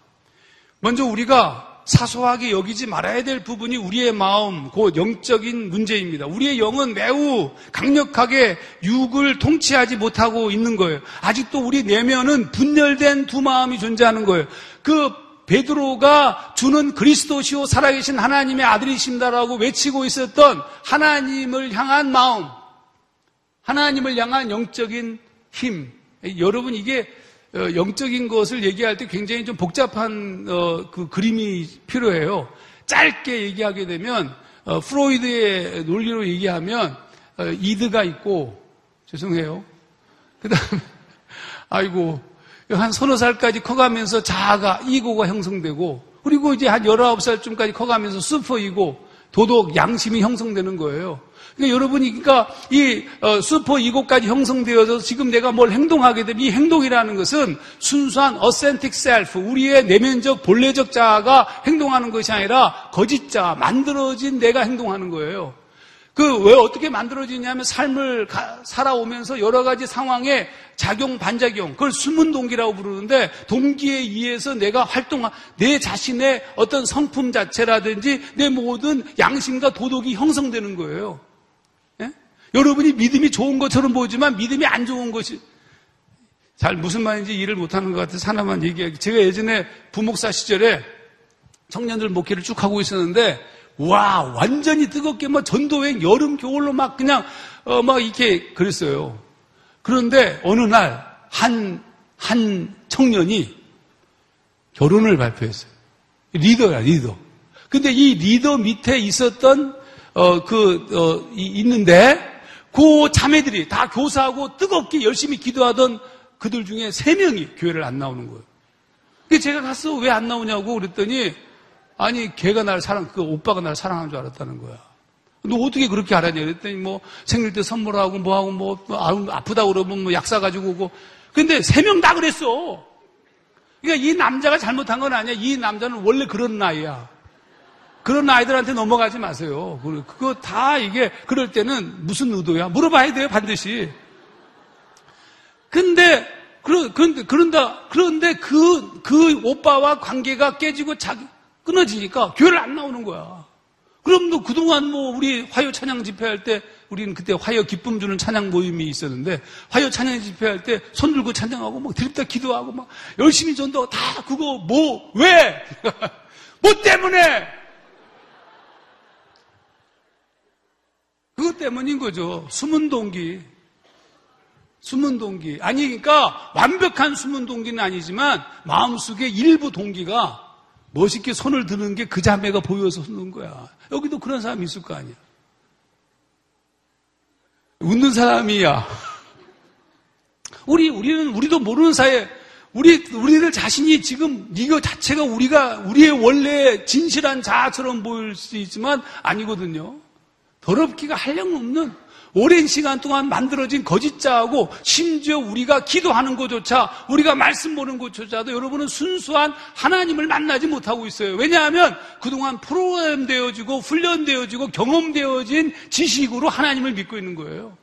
먼저 우리가 사소하게 여기지 말아야 될 부분이 우리의 마음, 곧 영적인 문제입니다. 우리의 영은 매우 강력하게 육을 통치하지 못하고 있는 거예요. 아직도 우리 내면은 분열된 두 마음이 존재하는 거예요. 그 베드로가 주는 그리스도시오 살아계신 하나님의 아들이십니다라고 외치고 있었던 하나님을 향한 마음, 하나님을 향한 영적인 힘. 여러분 이게 어, 영적인 것을 얘기할 때 굉장히 좀 복잡한 어, 그 그림이 필요해요. 짧게 얘기하게 되면 어, 프로이드의 논리로 얘기하면 이드가 있고 죄송해요. 그다음에 아이고 한 서너 살까지 커가면서 자아가 ego가 형성되고 그리고 이제 한 열아홉 살쯤까지 커가면서 superego 도덕 양심이 형성되는 거예요. 그러니까 여러분이 그러니까 이 어, superego까지 형성되어서 지금 내가 뭘 행동하게 되면 이 행동이라는 것은 순수한 authentic self 우리의 내면적 본래적 자아가 행동하는 것이 아니라 거짓 자 만들어진 내가 행동하는 거예요. 그왜 어떻게 만들어지냐면 삶을 가, 살아오면서 여러 가지 상황에 작용 반작용 그걸 숨은 동기라고 부르는데 동기에 의해서 내가 활동한 내 자신의 어떤 성품 자체라든지 내 모든 양심과 도덕이 형성되는 거예요. 여러분이 믿음이 좋은 것처럼 보이지만 믿음이 안 좋은 것이 잘 무슨 말인지 이해를 못하는 것 같아서 하나만 얘기하기. 제가 예전에 부목사 시절에 청년들 목회를 쭉 하고 있었는데 와 완전히 뜨겁게 막 전도행 여름 겨울로 막 그냥 어, 막 이렇게 그랬어요. 그런데 어느 날 한한 청년이 결혼을 발표했어요. 리더야 리더. 근데 이 리더 밑에 있었던 어그 어, 있는데 그 자매들이 다 교사하고 뜨겁게 열심히 기도하던 그들 중에 세 명이 교회를 안 나오는 거예요. 제가 가서 왜안 나오냐고 그랬더니 아니 걔가 날 사랑 그 오빠가 날 사랑하는 줄 알았다는 거야. 너 어떻게 그렇게 알았냐 그랬더니 뭐 생일 때 선물하고 뭐하고 뭐 아프다 그러면 뭐 약 사 가지고 오고 근데 세 명 다 그랬어. 그러니까 이 남자가 잘못한 건 아니야. 이 남자는 원래 그런 나이야. 그런 아이들한테 넘어가지 마세요. 그거 다 이게 그럴 때는 무슨 의도야? 물어봐야 돼요, 반드시. 근데 그런 그런데 그런다 그런데 그그 그 오빠와 관계가 깨지고 자기 끊어지니까 교회를 안 나오는 거야. 그럼 너 그동안 뭐 우리 화요 찬양 집회할 때 우리는 그때 화요 기쁨 주는 찬양 모임이 있었는데 화요 찬양 집회할 때 손 들고 찬양하고 막 드립다 기도하고 막 열심히 전도 다 그거 뭐 왜? 뭐 때문에? 그것 때문인 거죠. 숨은 동기. 숨은 동기. 아니, 그러니까 완벽한 숨은 동기는 아니지만 마음속에 일부 동기가 멋있게 손을 드는 게 그 자매가 보여서 쓰는 거야. 여기도 그런 사람이 있을 거 아니야. 웃는 사람이야. 우리, 우리는, 우리도 모르는 사이에, 우리, 우리들 자신이 지금 이거 자체가 우리가, 우리의 원래 진실한 자아처럼 보일 수 있지만 아니거든요. 더럽기가 한량없는 오랜 시간 동안 만들어진 거짓자하고 심지어 우리가 기도하는 것조차 우리가 말씀 보는 것조차도 여러분은 순수한 하나님을 만나지 못하고 있어요. 왜냐하면 그동안 프로그램 되어지고 훈련되어지고 경험되어진 지식으로 하나님을 믿고 있는 거예요.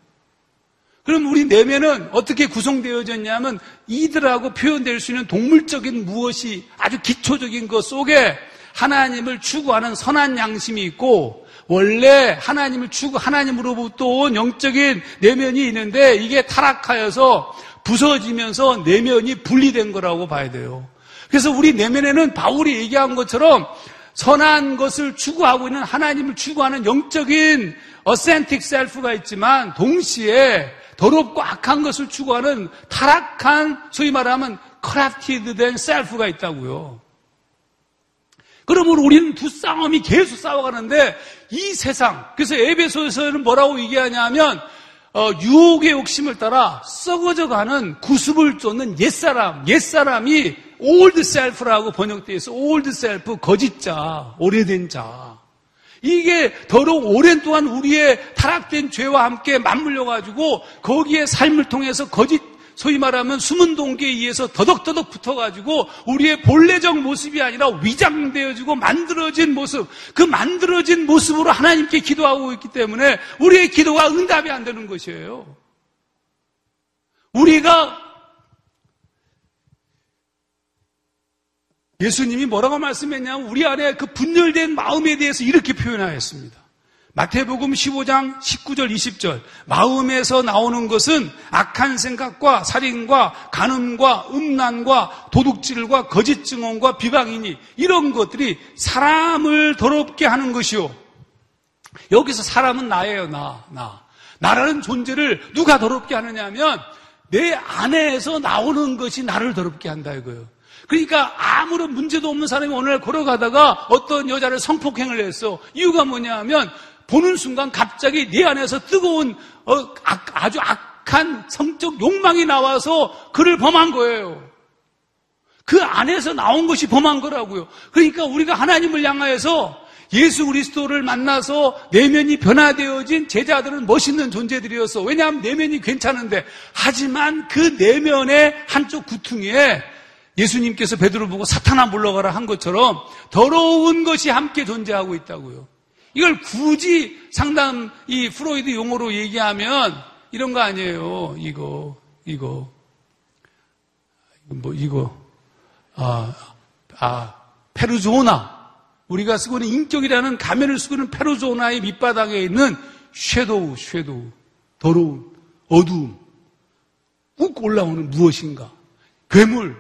그럼 우리 내면은 어떻게 구성되어졌냐면 이들하고 표현될 수 있는 동물적인 무엇이 아주 기초적인 것 속에 하나님을 추구하는 선한 양심이 있고 원래 하나님을 추구, 하나님으로부터 온 영적인 내면이 있는데 이게 타락하여서 부서지면서 내면이 분리된 거라고 봐야 돼요. 그래서 우리 내면에는 바울이 얘기한 것처럼 선한 것을 추구하고 있는 하나님을 추구하는 영적인 authentic self가 있지만 동시에 더럽고 악한 것을 추구하는 타락한 소위 말하면 corrupted 된 self가 있다고요. 그러면 우리는 두 싸움이 계속 싸워가는데 이 세상. 그래서 에베소에서는 뭐라고 얘기하냐면 어, 유혹의 욕심을 따라 썩어져가는 구습을 쫓는 옛사람 옛사람이 old self라고 번역되어 있어. old self 거짓자 오래된 자. 이게 더러운 오랜 동안 우리의 타락된 죄와 함께 맞물려 가지고 거기에 삶을 통해서 거짓 소위 말하면 숨은 동기에 의해서 더덕더덕 붙어가지고 우리의 본래적 모습이 아니라 위장되어지고 만들어진 모습, 그 만들어진 모습으로 하나님께 기도하고 있기 때문에 우리의 기도가 응답이 안 되는 것이에요. 우리가 예수님이 뭐라고 말씀했냐면 우리 안에 그 분열된 마음에 대해서 이렇게 표현하였습니다. 마태복음 15장 19절 20절 마음에서 나오는 것은 악한 생각과 살인과 간음과 음란과 도둑질과 거짓 증언과 비방이니 이런 것들이 사람을 더럽게 하는 것이요. 여기서 사람은 나예요, 나, 나. 나라는 존재를 누가 더럽게 하느냐면 내 안에서 나오는 것이 나를 더럽게 한다 이거예요. 그러니까 아무런 문제도 없는 사람이 오늘 걸어가다가 어떤 여자를 성폭행을 했어. 이유가 뭐냐면 보는 순간 갑자기 네 안에서 뜨거운 어, 악, 아주 악한 성적 욕망이 나와서 그를 범한 거예요. 그 안에서 나온 것이 범한 거라고요. 그러니까 우리가 하나님을 향하여서 예수 그리스도를 만나서 내면이 변화되어진 제자들은 멋있는 존재들이었어. 왜냐하면 내면이 괜찮은데 하지만 그 내면의 한쪽 구퉁이에 예수님께서 베드로 보고 사탄아 물러가라 한 것처럼 더러운 것이 함께 존재하고 있다고요. 이걸 굳이 상담 이 프로이드 용어로 얘기하면 이런 거 아니에요. 이거 이거 뭐 이거 아, 아 페르조나 우리가 쓰고 있는 인격이라는 가면을 쓰고 있는 페르조나의 밑바닥에 있는 shadow shadow 더러운 어두움 욱 올라오는 무엇인가? 괴물.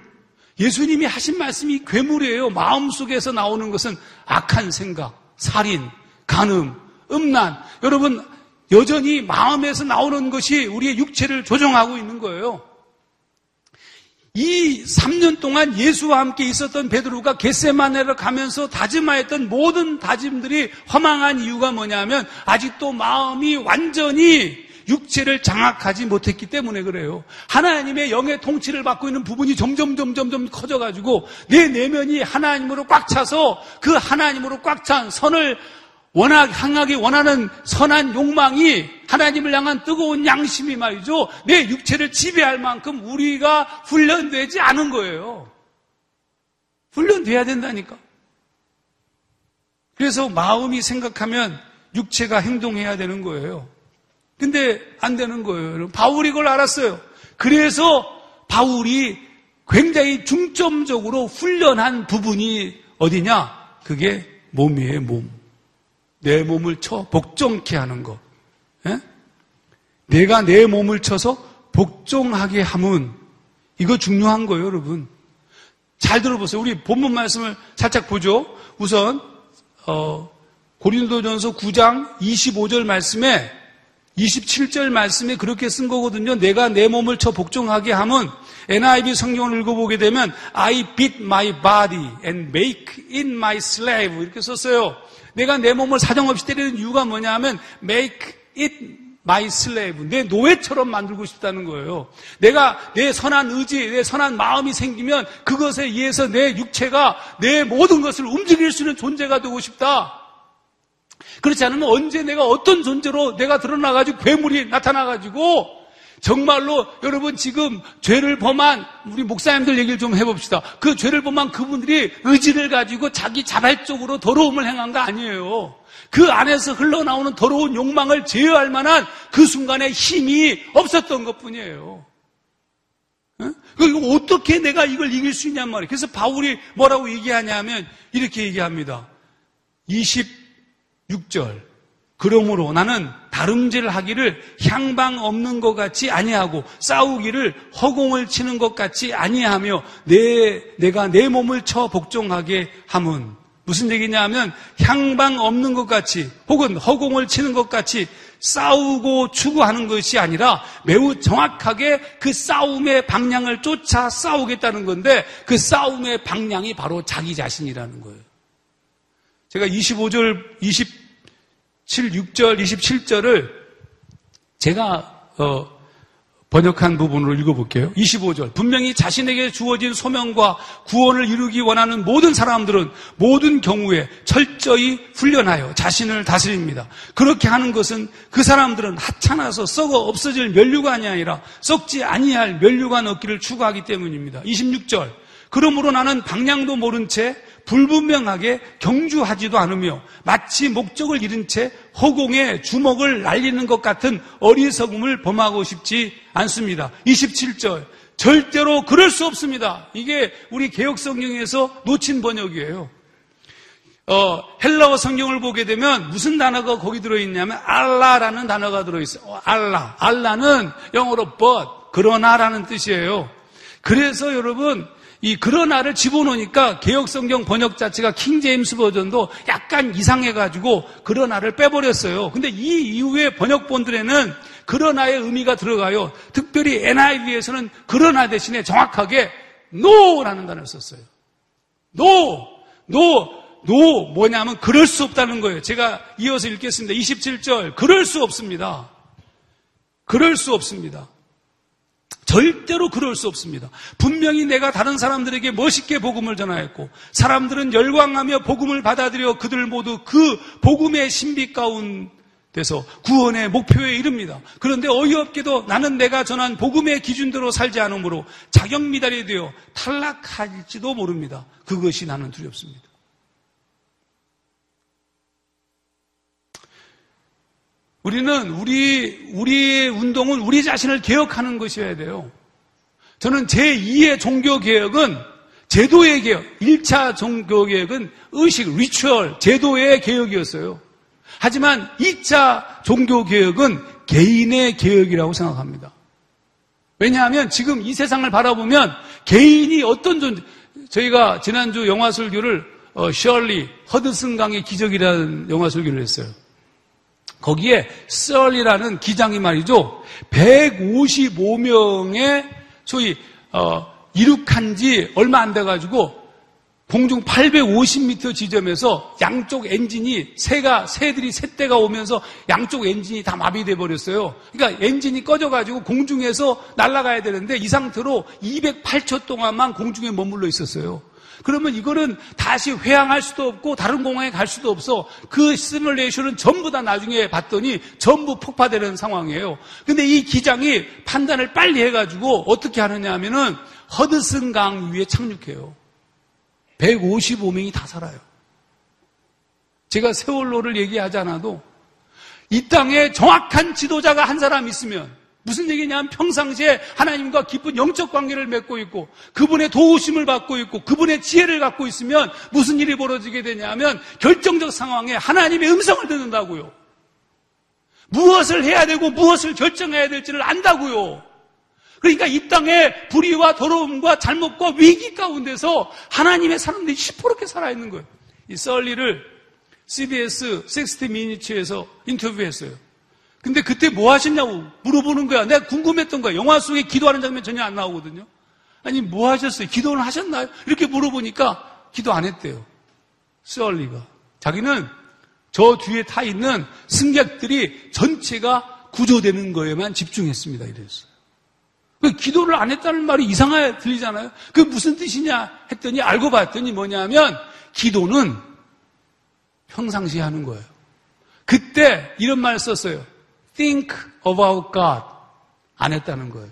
예수님이 하신 말씀이 괴물이에요. 마음속에서 나오는 것은 악한 생각, 살인, 간음, 음란. 여러분, 여전히 마음에서 나오는 것이 우리의 육체를 조종하고 있는 거예요. 이 3년 동안 예수와 함께 있었던 베드로가 겟세마네를 가면서 다짐하였던 모든 다짐들이 허망한 이유가 뭐냐면 아직도 마음이 완전히 육체를 장악하지 못했기 때문에 그래요. 하나님의 영의 통치를 받고 있는 부분이 점점 점점 점 커져가지고 내 내면이 하나님으로 꽉 차서 그 하나님으로 꽉 찬 선을 워낙 향하기 원하는 선한 욕망이 하나님을 향한 뜨거운 양심이 말이죠. 내 육체를 지배할 만큼 우리가 훈련되지 않은 거예요. 훈련돼야 된다니까. 그래서 마음이 생각하면 육체가 행동해야 되는 거예요. 근데 안 되는 거예요. 바울이 그걸 알았어요. 그래서 바울이 굉장히 중점적으로 훈련한 부분이 어디냐? 그게 몸이에요, 몸. 내 몸을 쳐 복종케 하는 것. 예? 내가 내 몸을 쳐서 복종하게 함은 이거 중요한 거예요, 여러분. 잘 들어보세요. 우리 본문 말씀을 살짝 보죠. 우선 어, 고린도전서 9장 25절 말씀에 27절 말씀에 그렇게 쓴 거거든요. 내가 내 몸을 쳐 복종하게 함은 NIV 성경을 읽어보게 되면 I beat my body and make it my slave 이렇게 썼어요. 내가 내 몸을 사정없이 때리는 이유가 뭐냐면 make it my slave. 내 노예처럼 만들고 싶다는 거예요. 내가 내 선한 의지, 내 선한 마음이 생기면 그것에 의해서 내 육체가 내 모든 것을 움직일 수 있는 존재가 되고 싶다. 그렇지 않으면 언제 내가 어떤 존재로 내가 드러나가지고 괴물이 나타나가지고 정말로 여러분 지금 죄를 범한 우리 목사님들 얘기를 좀 해봅시다. 그 죄를 범한 그분들이 의지를 가지고 자기 자발적으로 더러움을 행한 거 아니에요. 그 안에서 흘러나오는 더러운 욕망을 제어할 만한 그 순간에 힘이 없었던 것 뿐이에요. 그리고 어떻게 내가 이걸 이길 수 있냔 말이에요. 그래서 바울이 뭐라고 얘기하냐면 이렇게 얘기합니다. 26절. 그러므로 나는 다름질 하기를 향방 없는 것 같이 아니하고 싸우기를 허공을 치는 것 같이 아니하며 내 내가 내 몸을 쳐 복종하게 함은 무슨 얘기냐면 향방 없는 것 같이 혹은 허공을 치는 것 같이 싸우고 추구하는 것이 아니라 매우 정확하게 그 싸움의 방향을 쫓아 싸우겠다는 건데 그 싸움의 방향이 바로 자기 자신이라는 거예요. 제가 25절 20 7, 6절, 27절을 제가 어, 번역한 부분으로 읽어볼게요. 25절. 분명히 자신에게 주어진 소명과 구원을 이루기 원하는 모든 사람들은 모든 경우에 철저히 훈련하여 자신을 다스립니다. 그렇게 하는 것은 그 사람들은 하찮아서 썩어 없어질 면류관이 아니라 썩지 아니할 면류관 얻기를 추구하기 때문입니다. 26절. 그러므로 나는 방향도 모른 채 불분명하게 경주하지도 않으며 마치 목적을 잃은 채 허공에 주먹을 날리는 것 같은 어리석음을 범하고 싶지 않습니다. 27절. 절대로 그럴 수 없습니다. 이게 우리 개혁 성경에서 놓친 번역이에요. 어, 헬라어 성경을 보게 되면 무슨 단어가 거기 들어있냐면 알라라는 단어가 들어있어요. 어, 알라. 알라는 영어로 but, 그러나라는 뜻이에요. 그래서 여러분 이 그러나를 집어넣으니까 개혁성경 번역 자체가 킹제임스 버전도 약간 이상해가지고 그러나를 빼버렸어요. 근데 이 이후에 번역본들에는 그러나의 의미가 들어가요. 특별히 NIV에서는 그러나 대신에 정확하게 no라는 단어를 썼어요. no, no, no 뭐냐면 그럴 수 없다는 거예요. 제가 이어서 읽겠습니다. 27절. 그럴 수 없습니다. 그럴 수 없습니다. 절대로 그럴 수 없습니다. 분명히 내가 다른 사람들에게 멋있게 복음을 전하였고 사람들은 열광하며 복음을 받아들여 그들 모두 그 복음의 신비 가운데서 구원의 목표에 이릅니다. 그런데 어이없게도 나는 내가 전한 복음의 기준대로 살지 않으므로 자격 미달이 되어 탈락할지도 모릅니다. 그것이 나는 두렵습니다. 우리는 우리, 우리의 운동은 우리 자신을 개혁하는 것이어야 돼요. 저는 제2의 종교 개혁은 제도의 개혁, 1차 종교 개혁은 의식, 리추얼, 제도의 개혁이었어요. 하지만 2차 종교 개혁은 개인의 개혁이라고 생각합니다. 왜냐하면 지금 이 세상을 바라보면 개인이 어떤 존재, 저희가 지난주 영화 설교를 어, 셜리 허드슨 강의 기적이라는 영화 설교를 했어요. 거기에 썰이라는 기장이 말이죠. 155명의 소위 어, 이륙한 지 얼마 안 돼가지고 공중 850m 지점에서 양쪽 엔진이 새가 새들이 새대가 오면서 양쪽 엔진이 다 마비돼 버렸어요. 그러니까 엔진이 꺼져가지고 공중에서 날아가야 되는데 이 상태로 208초 동안만 공중에 머물러 있었어요. 그러면 이거는 다시 회항할 수도 없고 다른 공항에 갈 수도 없어. 그 시뮬레이션은 전부 다 나중에 봤더니 전부 폭파되는 상황이에요. 근데 이 기장이 판단을 빨리 해가지고 어떻게 하느냐 하면은 허드슨 강 위에 착륙해요. 155명이 다 살아요. 제가 세월로를 얘기하지 않아도 이 땅에 정확한 지도자가 한 사람 있으면 무슨 얘기냐면 평상시에 하나님과 깊은 영적 관계를 맺고 있고 그분의 도우심을 받고 있고 그분의 지혜를 갖고 있으면 무슨 일이 벌어지게 되냐면 결정적 상황에 하나님의 음성을 듣는다고요. 무엇을 해야 되고 무엇을 결정해야 될지를 안다고요. 그러니까 이 땅에 불의와 더러움과 잘못과 위기 가운데서 하나님의 사람들이 시퍼렇게 살아있는 거예요. 이 썰리를 CBS 60 미니츠에서 인터뷰했어요. 근데 그때 뭐 하셨냐고 물어보는 거야. 내가 궁금했던 거야. 영화 속에 기도하는 장면 전혀 안 나오거든요. 아니, 뭐 하셨어요? 기도는 하셨나요? 이렇게 물어보니까 기도 안 했대요. 썰리가. 자기는 저 뒤에 타 있는 승객들이 전체가 구조되는 거에만 집중했습니다. 이랬어요. 그 기도를 안 했다는 말이 이상하게 들리잖아요. 그게 무슨 뜻이냐 했더니 알고 봤더니 뭐냐면 기도는 평상시에 하는 거예요. 그때 이런 말을 썼어요. Think about God. 안 했다는 거예요.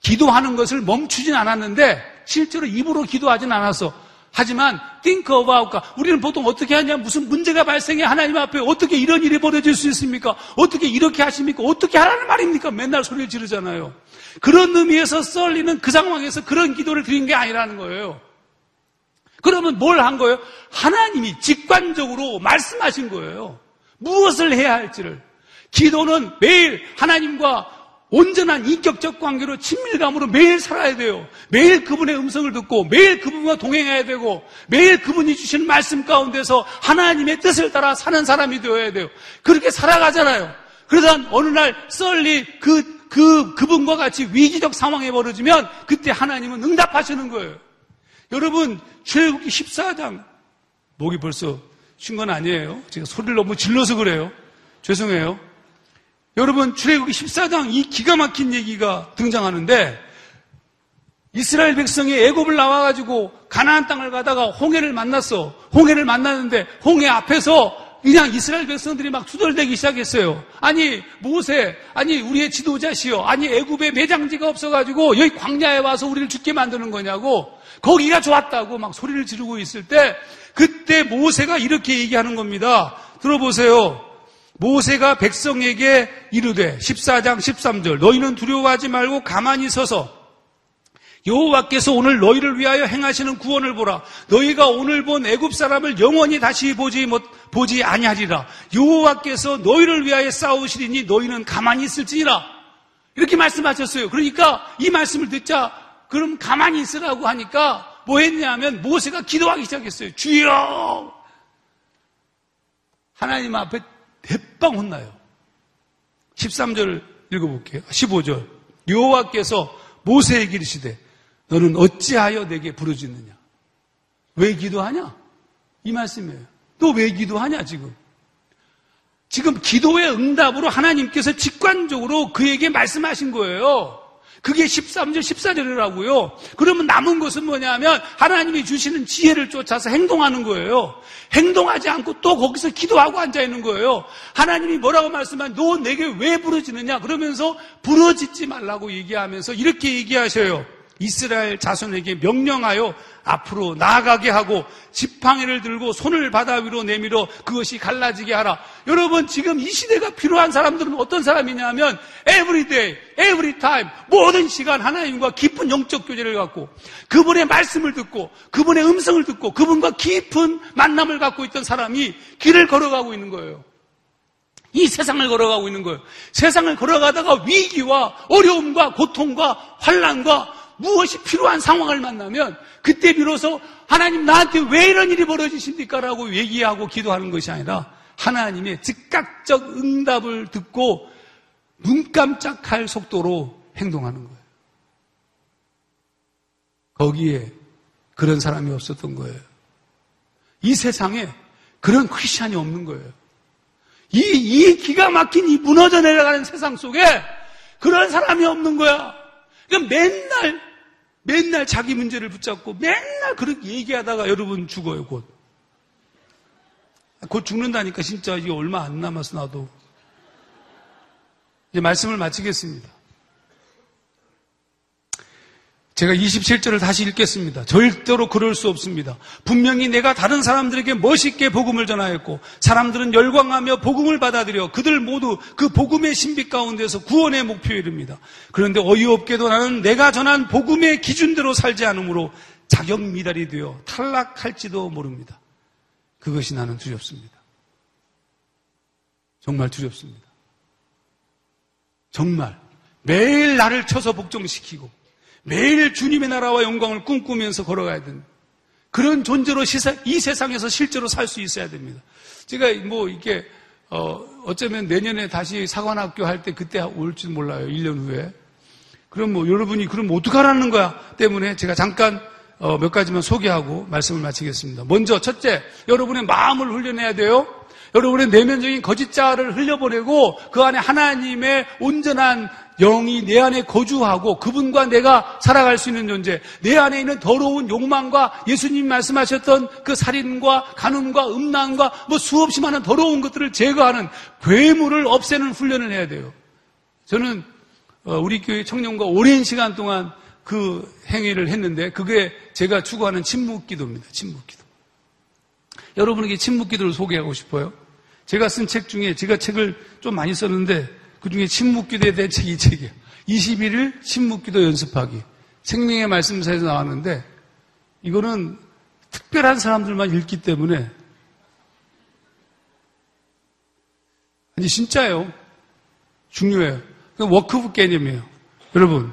기도하는 것을 멈추진 않았는데 실제로 입으로 기도하진 않았어. 하지만 think about God. 우리는 보통 어떻게 하냐? 무슨 문제가 발생해 하나님 앞에 어떻게 이런 일이 벌어질 수 있습니까? 어떻게 이렇게 하십니까? 어떻게 하라는 말입니까? 맨날 소리를 지르잖아요. 그런 의미에서 썰리는 그 상황에서 그런 기도를 드린 게 아니라는 거예요. 그러면 뭘 한 거예요? 하나님이 직관적으로 말씀하신 거예요. 무엇을 해야 할지를. 기도는 매일 하나님과 온전한 인격적 관계로 친밀감으로 매일 살아야 돼요. 매일 그분의 음성을 듣고 매일 그분과 동행해야 되고 매일 그분이 주신 말씀 가운데서 하나님의 뜻을 따라 사는 사람이 되어야 돼요. 그렇게 살아가잖아요. 그러다 어느 날 썰리 그, 그, 그분과 같이 위기적 상황에 벌어지면 그때 하나님은 응답하시는 거예요. 여러분, 출애굽기 14장 목이 벌써 쉰 건 아니에요. 제가 소리를 너무 질러서 그래요. 죄송해요. 여러분 출애굽기 14장 이 기가 막힌 얘기가 등장하는데 이스라엘 백성이 애굽을 나와 가지고 가나안 땅을 가다가 홍해를 만났어. 홍해를 만났는데 홍해 앞에서 그냥 이스라엘 백성들이 막 투덜대기 시작했어요. 아니 모세, 아니 우리의 지도자시여, 아니 애굽에 매장지가 없어가지고 여기 광야에 와서 우리를 죽게 만드는 거냐고 거기가 좋았다고 막 소리를 지르고 있을 때 그때 모세가 이렇게 얘기하는 겁니다. 들어보세요. 모세가 백성에게 이르되 14장 13절 너희는 두려워하지 말고 가만히 서서 여호와께서 오늘 너희를 위하여 행하시는 구원을 보라. 너희가 오늘 본 애굽 사람을 영원히 다시 보지 못 보지 아니하리라. 여호와께서 너희를 위하여 싸우시리니 너희는 가만히 있을지니라. 이렇게 말씀하셨어요. 그러니까 이 말씀을 듣자 그럼 가만히 있으라고 하니까 뭐 했냐면 모세가 기도하기 시작했어요. 주여! 하나님 앞에 대빵 혼나요. 13절 읽어볼게요. 15절. 여호와께서 모세에게 이르시되 너는 어찌하여 내게 부르짖느냐? 왜 기도하냐? 이 말씀이에요. 너 왜 기도하냐 지금? 지금 기도의 응답으로 하나님께서 직관적으로 그에게 말씀하신 거예요. 그게 13절, 14절이라고요. 그러면 남은 것은 뭐냐면 하나님이 주시는 지혜를 쫓아서 행동하는 거예요. 행동하지 않고 또 거기서 기도하고 앉아 있는 거예요. 하나님이 뭐라고 말씀한 너 내게 왜 부르짖느냐? 그러면서 부르짖지 말라고 얘기하면서 이렇게 얘기하셔요. 이스라엘 자손에게 명령하여 앞으로 나아가게 하고 지팡이를 들고 손을 바다 위로 내밀어 그것이 갈라지게 하라. 여러분 지금 이 시대가 필요한 사람들은 어떤 사람이냐면 every day, every time 모든 시간 하나님과 깊은 영적 교제를 갖고 그분의 말씀을 듣고 그분의 음성을 듣고 그분과 깊은 만남을 갖고 있던 사람이 길을 걸어가고 있는 거예요. 이 세상을 걸어가고 있는 거예요. 세상을 걸어가다가 위기와 어려움과 고통과 환란과 무엇이 필요한 상황을 만나면 그때 비로소 하나님 나한테 왜 이런 일이 벌어지십니까? 라고 얘기하고 기도하는 것이 아니라 하나님의 즉각적 응답을 듣고 눈 깜짝할 속도로 행동하는 거예요. 거기에 그런 사람이 없었던 거예요. 이 세상에 그런 크리스찬이 없는 거예요. 이, 이 기가 막힌 이 무너져 내려가는 세상 속에 그런 사람이 없는 거야. 그러니까 맨날, 맨날 자기 문제를 붙잡고 맨날 그렇게 얘기하다가 여러분 죽어요, 곧. 곧 죽는다니까 진짜 이게 얼마 안 남아서 나도. 이제 말씀을 마치겠습니다. 제가 27절을 다시 읽겠습니다. 절대로 그럴 수 없습니다. 분명히 내가 다른 사람들에게 멋있게 복음을 전하였고 사람들은 열광하며 복음을 받아들여 그들 모두 그 복음의 신비 가운데서 구원의 목표에 이릅니다. 그런데 어이없게도 나는 내가 전한 복음의 기준대로 살지 않으므로 자격 미달이 되어 탈락할지도 모릅니다. 그것이 나는 두렵습니다. 정말 두렵습니다. 정말 매일 나를 쳐서 복종시키고 매일 주님의 나라와 영광을 꿈꾸면서 걸어가야 됩니다. 그런 존재로 이 세상에서 실제로 살 수 있어야 됩니다. 제가 뭐 이게 어, 어쩌면 내년에 다시 사관학교 할 때 그때 올지 몰라요. 1년 후에. 그럼 뭐 여러분이 그럼 어떡하라는 거야 때문에 제가 잠깐 어, 몇 가지만 소개하고 말씀을 마치겠습니다. 먼저 첫째, 여러분의 마음을 훈련해야 돼요. 여러분의 내면적인 거짓자를 흘려보내고 그 안에 하나님의 온전한 영이 내 안에 거주하고 그분과 내가 살아갈 수 있는 존재, 내 안에 있는 더러운 욕망과 예수님 말씀하셨던 그 살인과 간음과 음란과 뭐 수없이 많은 더러운 것들을 제거하는 괴물을 없애는 훈련을 해야 돼요. 저는 어, 우리 교회 청년과 오랜 시간 동안 그 행위를 했는데 그게 제가 추구하는 침묵 기도입니다. 침묵 기도. 여러분에게 침묵 기도를 소개하고 싶어요. 제가 쓴 책 중에 제가 책을 좀 많이 썼는데 그 중에 침묵기도에 대한 책이 이 책이에요. 21일 침묵기도 연습하기. 생명의 말씀사에서 나왔는데 이거는 특별한 사람들만 읽기 때문에 아니 진짜요. 중요해요. 워크북 개념이에요. 여러분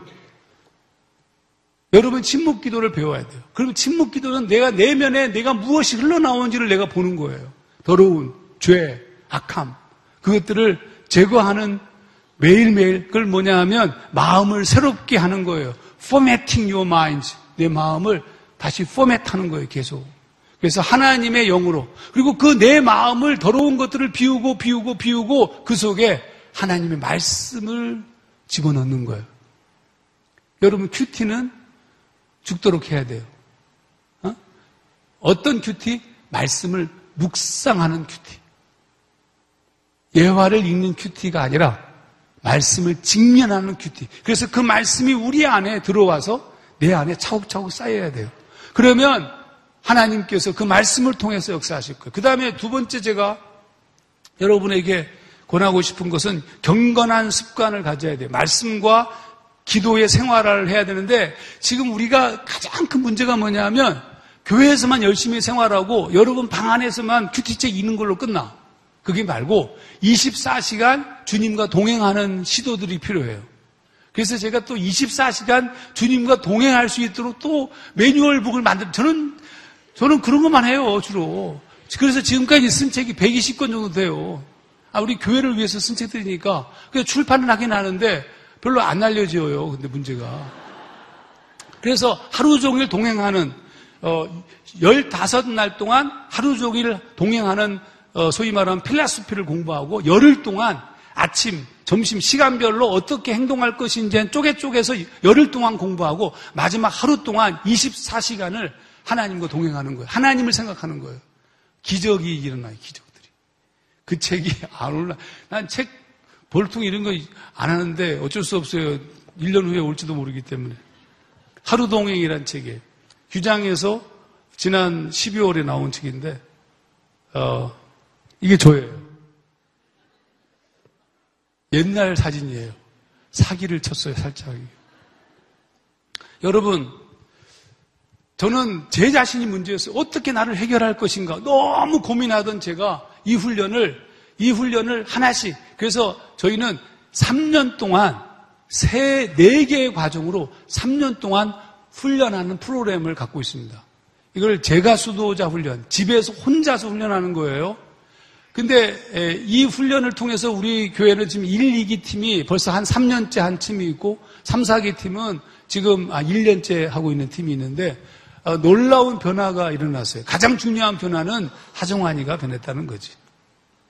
여러분 침묵 기도를 배워야 돼요. 그럼 침묵 기도는 내가 내면에 내가 무엇이 흘러나오는지를 내가 보는 거예요. 더러운 죄, 악함 그것들을 제거하는 매일매일 그걸 뭐냐 하면 마음을 새롭게 하는 거예요. formatting your mind. 내 마음을 다시 포맷하는 거예요, 계속. 그래서 하나님의 영으로. 그리고 그 내 마음을 더러운 것들을 비우고 비우고 비우고 그 속에 하나님의 말씀을 집어넣는 거예요. 여러분, QT는 죽도록 해야 돼요. 어떤 QT? 말씀을 묵상하는 QT. 예화를 읽는 QT가 아니라 말씀을 직면하는 QT. 그래서 그 말씀이 우리 안에 들어와서 내 안에 차곡차곡 쌓여야 돼요. 그러면 하나님께서 그 말씀을 통해서 역사하실 거예요. 그 다음에 두 번째 제가 여러분에게 권하고 싶은 것은 경건한 습관을 가져야 돼요. 말씀과 기도의 생활을 해야 되는데 지금 우리가 가장 큰 문제가 뭐냐면 교회에서만 열심히 생활하고 여러분 방 안에서만 큐티책 읽는 걸로 끝나. 그게 말고 24시간 주님과 동행하는 시도들이 필요해요. 그래서 제가 또 24시간 주님과 동행할 수 있도록 또 매뉴얼북을 만들, 저는, 저는 그런 것만 해요, 주로. 그래서 지금까지 쓴 책이 120권 정도 돼요. 아, 우리 교회를 위해서 쓴 책들이니까. 그냥 출판을 하긴 하는데 별로 안 알려져요, 근데 문제가. 그래서 하루 종일 동행하는, 어, 15날 동안 하루 종일 동행하는 어, 소위 말하는 필라스피를 공부하고 열흘 동안 아침, 점심 시간별로 어떻게 행동할 것인지 쪼개 쪼개서 열흘 동안 공부하고 마지막 하루 동안 24시간을 하나님과 동행하는 거예요. 하나님을 생각하는 거예요. 기적이 일어나요, 기적들이. 그 책이 안 올라. 난 책 볼통 이런 거 안 하는데 어쩔 수 없어요. 1년 후에 올지도 모르기 때문에. 하루 동행이란 책이에요. 규장에서 지난 12월에 나온 책인데, 어, 이게 저예요. 옛날 사진이에요. 사기를 쳤어요, 살짝. 여러분, 저는 제 자신이 문제였어요. 어떻게 나를 해결할 것인가. 너무 고민하던 제가 이 훈련을 이 훈련을 하나씩. 그래서 저희는 3년 동안 세, 4개의 과정으로 3년 동안 훈련하는 프로그램을 갖고 있습니다. 이걸 제가 수도자 훈련, 집에서 혼자서 훈련하는 거예요. 근데 이 훈련을 통해서 우리 교회는 지금 1, 2기 팀이 벌써 한 3년째 한 팀이 있고 3, 4기 팀은 지금 1년째 아, 하고 있는 팀이 있는데 어, 놀라운 변화가 일어났어요. 가장 중요한 변화는 하정환이가 변했다는 거지.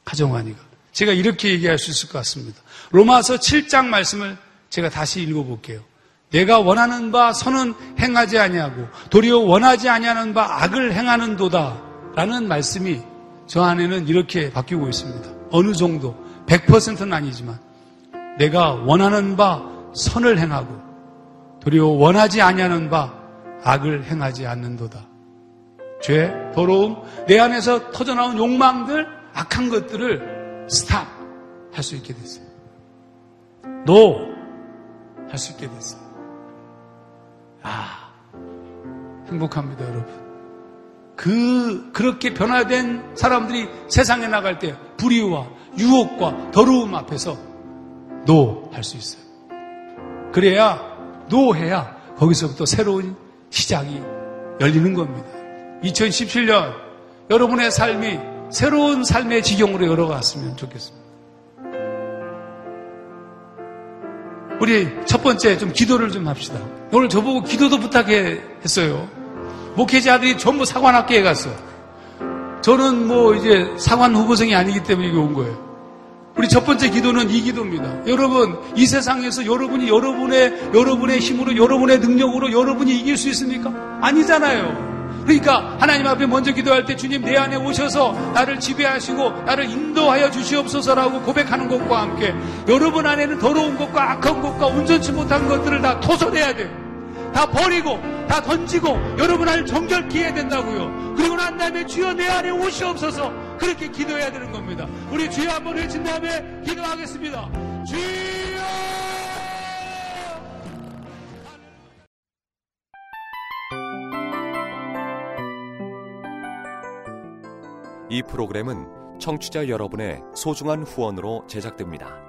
하정환이가. 제가 이렇게 얘기할 수 있을 것 같습니다. 로마서 7장 말씀을 제가 다시 읽어볼게요. 내가 원하는 바 선은 행하지 아니하고 도리어 원하지 아니하는 바 악을 행하는 도다라는 말씀이 저 안에는 이렇게 바뀌고 있습니다. 어느 정도 100%는 아니지만 내가 원하는 바 선을 행하고 도리어 원하지 아니하는 바 악을 행하지 않는도다. 죄, 더러움, 내 안에서 터져나온 욕망들, 악한 것들을 스탑 할 수 있게 됐어요. no 할 수 있게 됐어요. 아, 행복합니다, 여러분. 그, 그렇게 변화된 사람들이 세상에 나갈 때 불의와 유혹과 더러움 앞에서 no 할 수 있어요. 그래야, no 해야 거기서부터 새로운 시작이 열리는 겁니다. 2017년 여러분의 삶이 새로운 삶의 지경으로 열어갔으면 좋겠습니다. 우리 첫 번째 좀 기도를 좀 합시다. 오늘 저보고 기도도 부탁해 했어요. 목회자들이 전부 사관학교에 갔어. 저는 뭐 이제 사관 후보생이 아니기 때문에 이게 온 거예요. 우리 첫 번째 기도는 이 기도입니다. 여러분, 이 세상에서 여러분이 여러분의, 여러분의 힘으로, 여러분의 능력으로 여러분이 이길 수 있습니까? 아니잖아요. 그러니까 하나님 앞에 먼저 기도할 때 주님 내 안에 오셔서 나를 지배하시고 나를 인도하여 주시옵소서라고 고백하는 것과 함께 여러분 안에는 더러운 것과 악한 것과 온전치 못한 것들을 다 토설해야 돼요. 다 버리고 다 던지고 여러분 안을 정결케 해야 된다고요. 그리고 난 다음에 주여 내 안에 오시옵소서 그렇게 기도해야 되는 겁니다. 우리 주여 한번 외친 다음에 기도하겠습니다. 주여! 이 프로그램은 청취자 여러분의 소중한 후원으로 제작됩니다.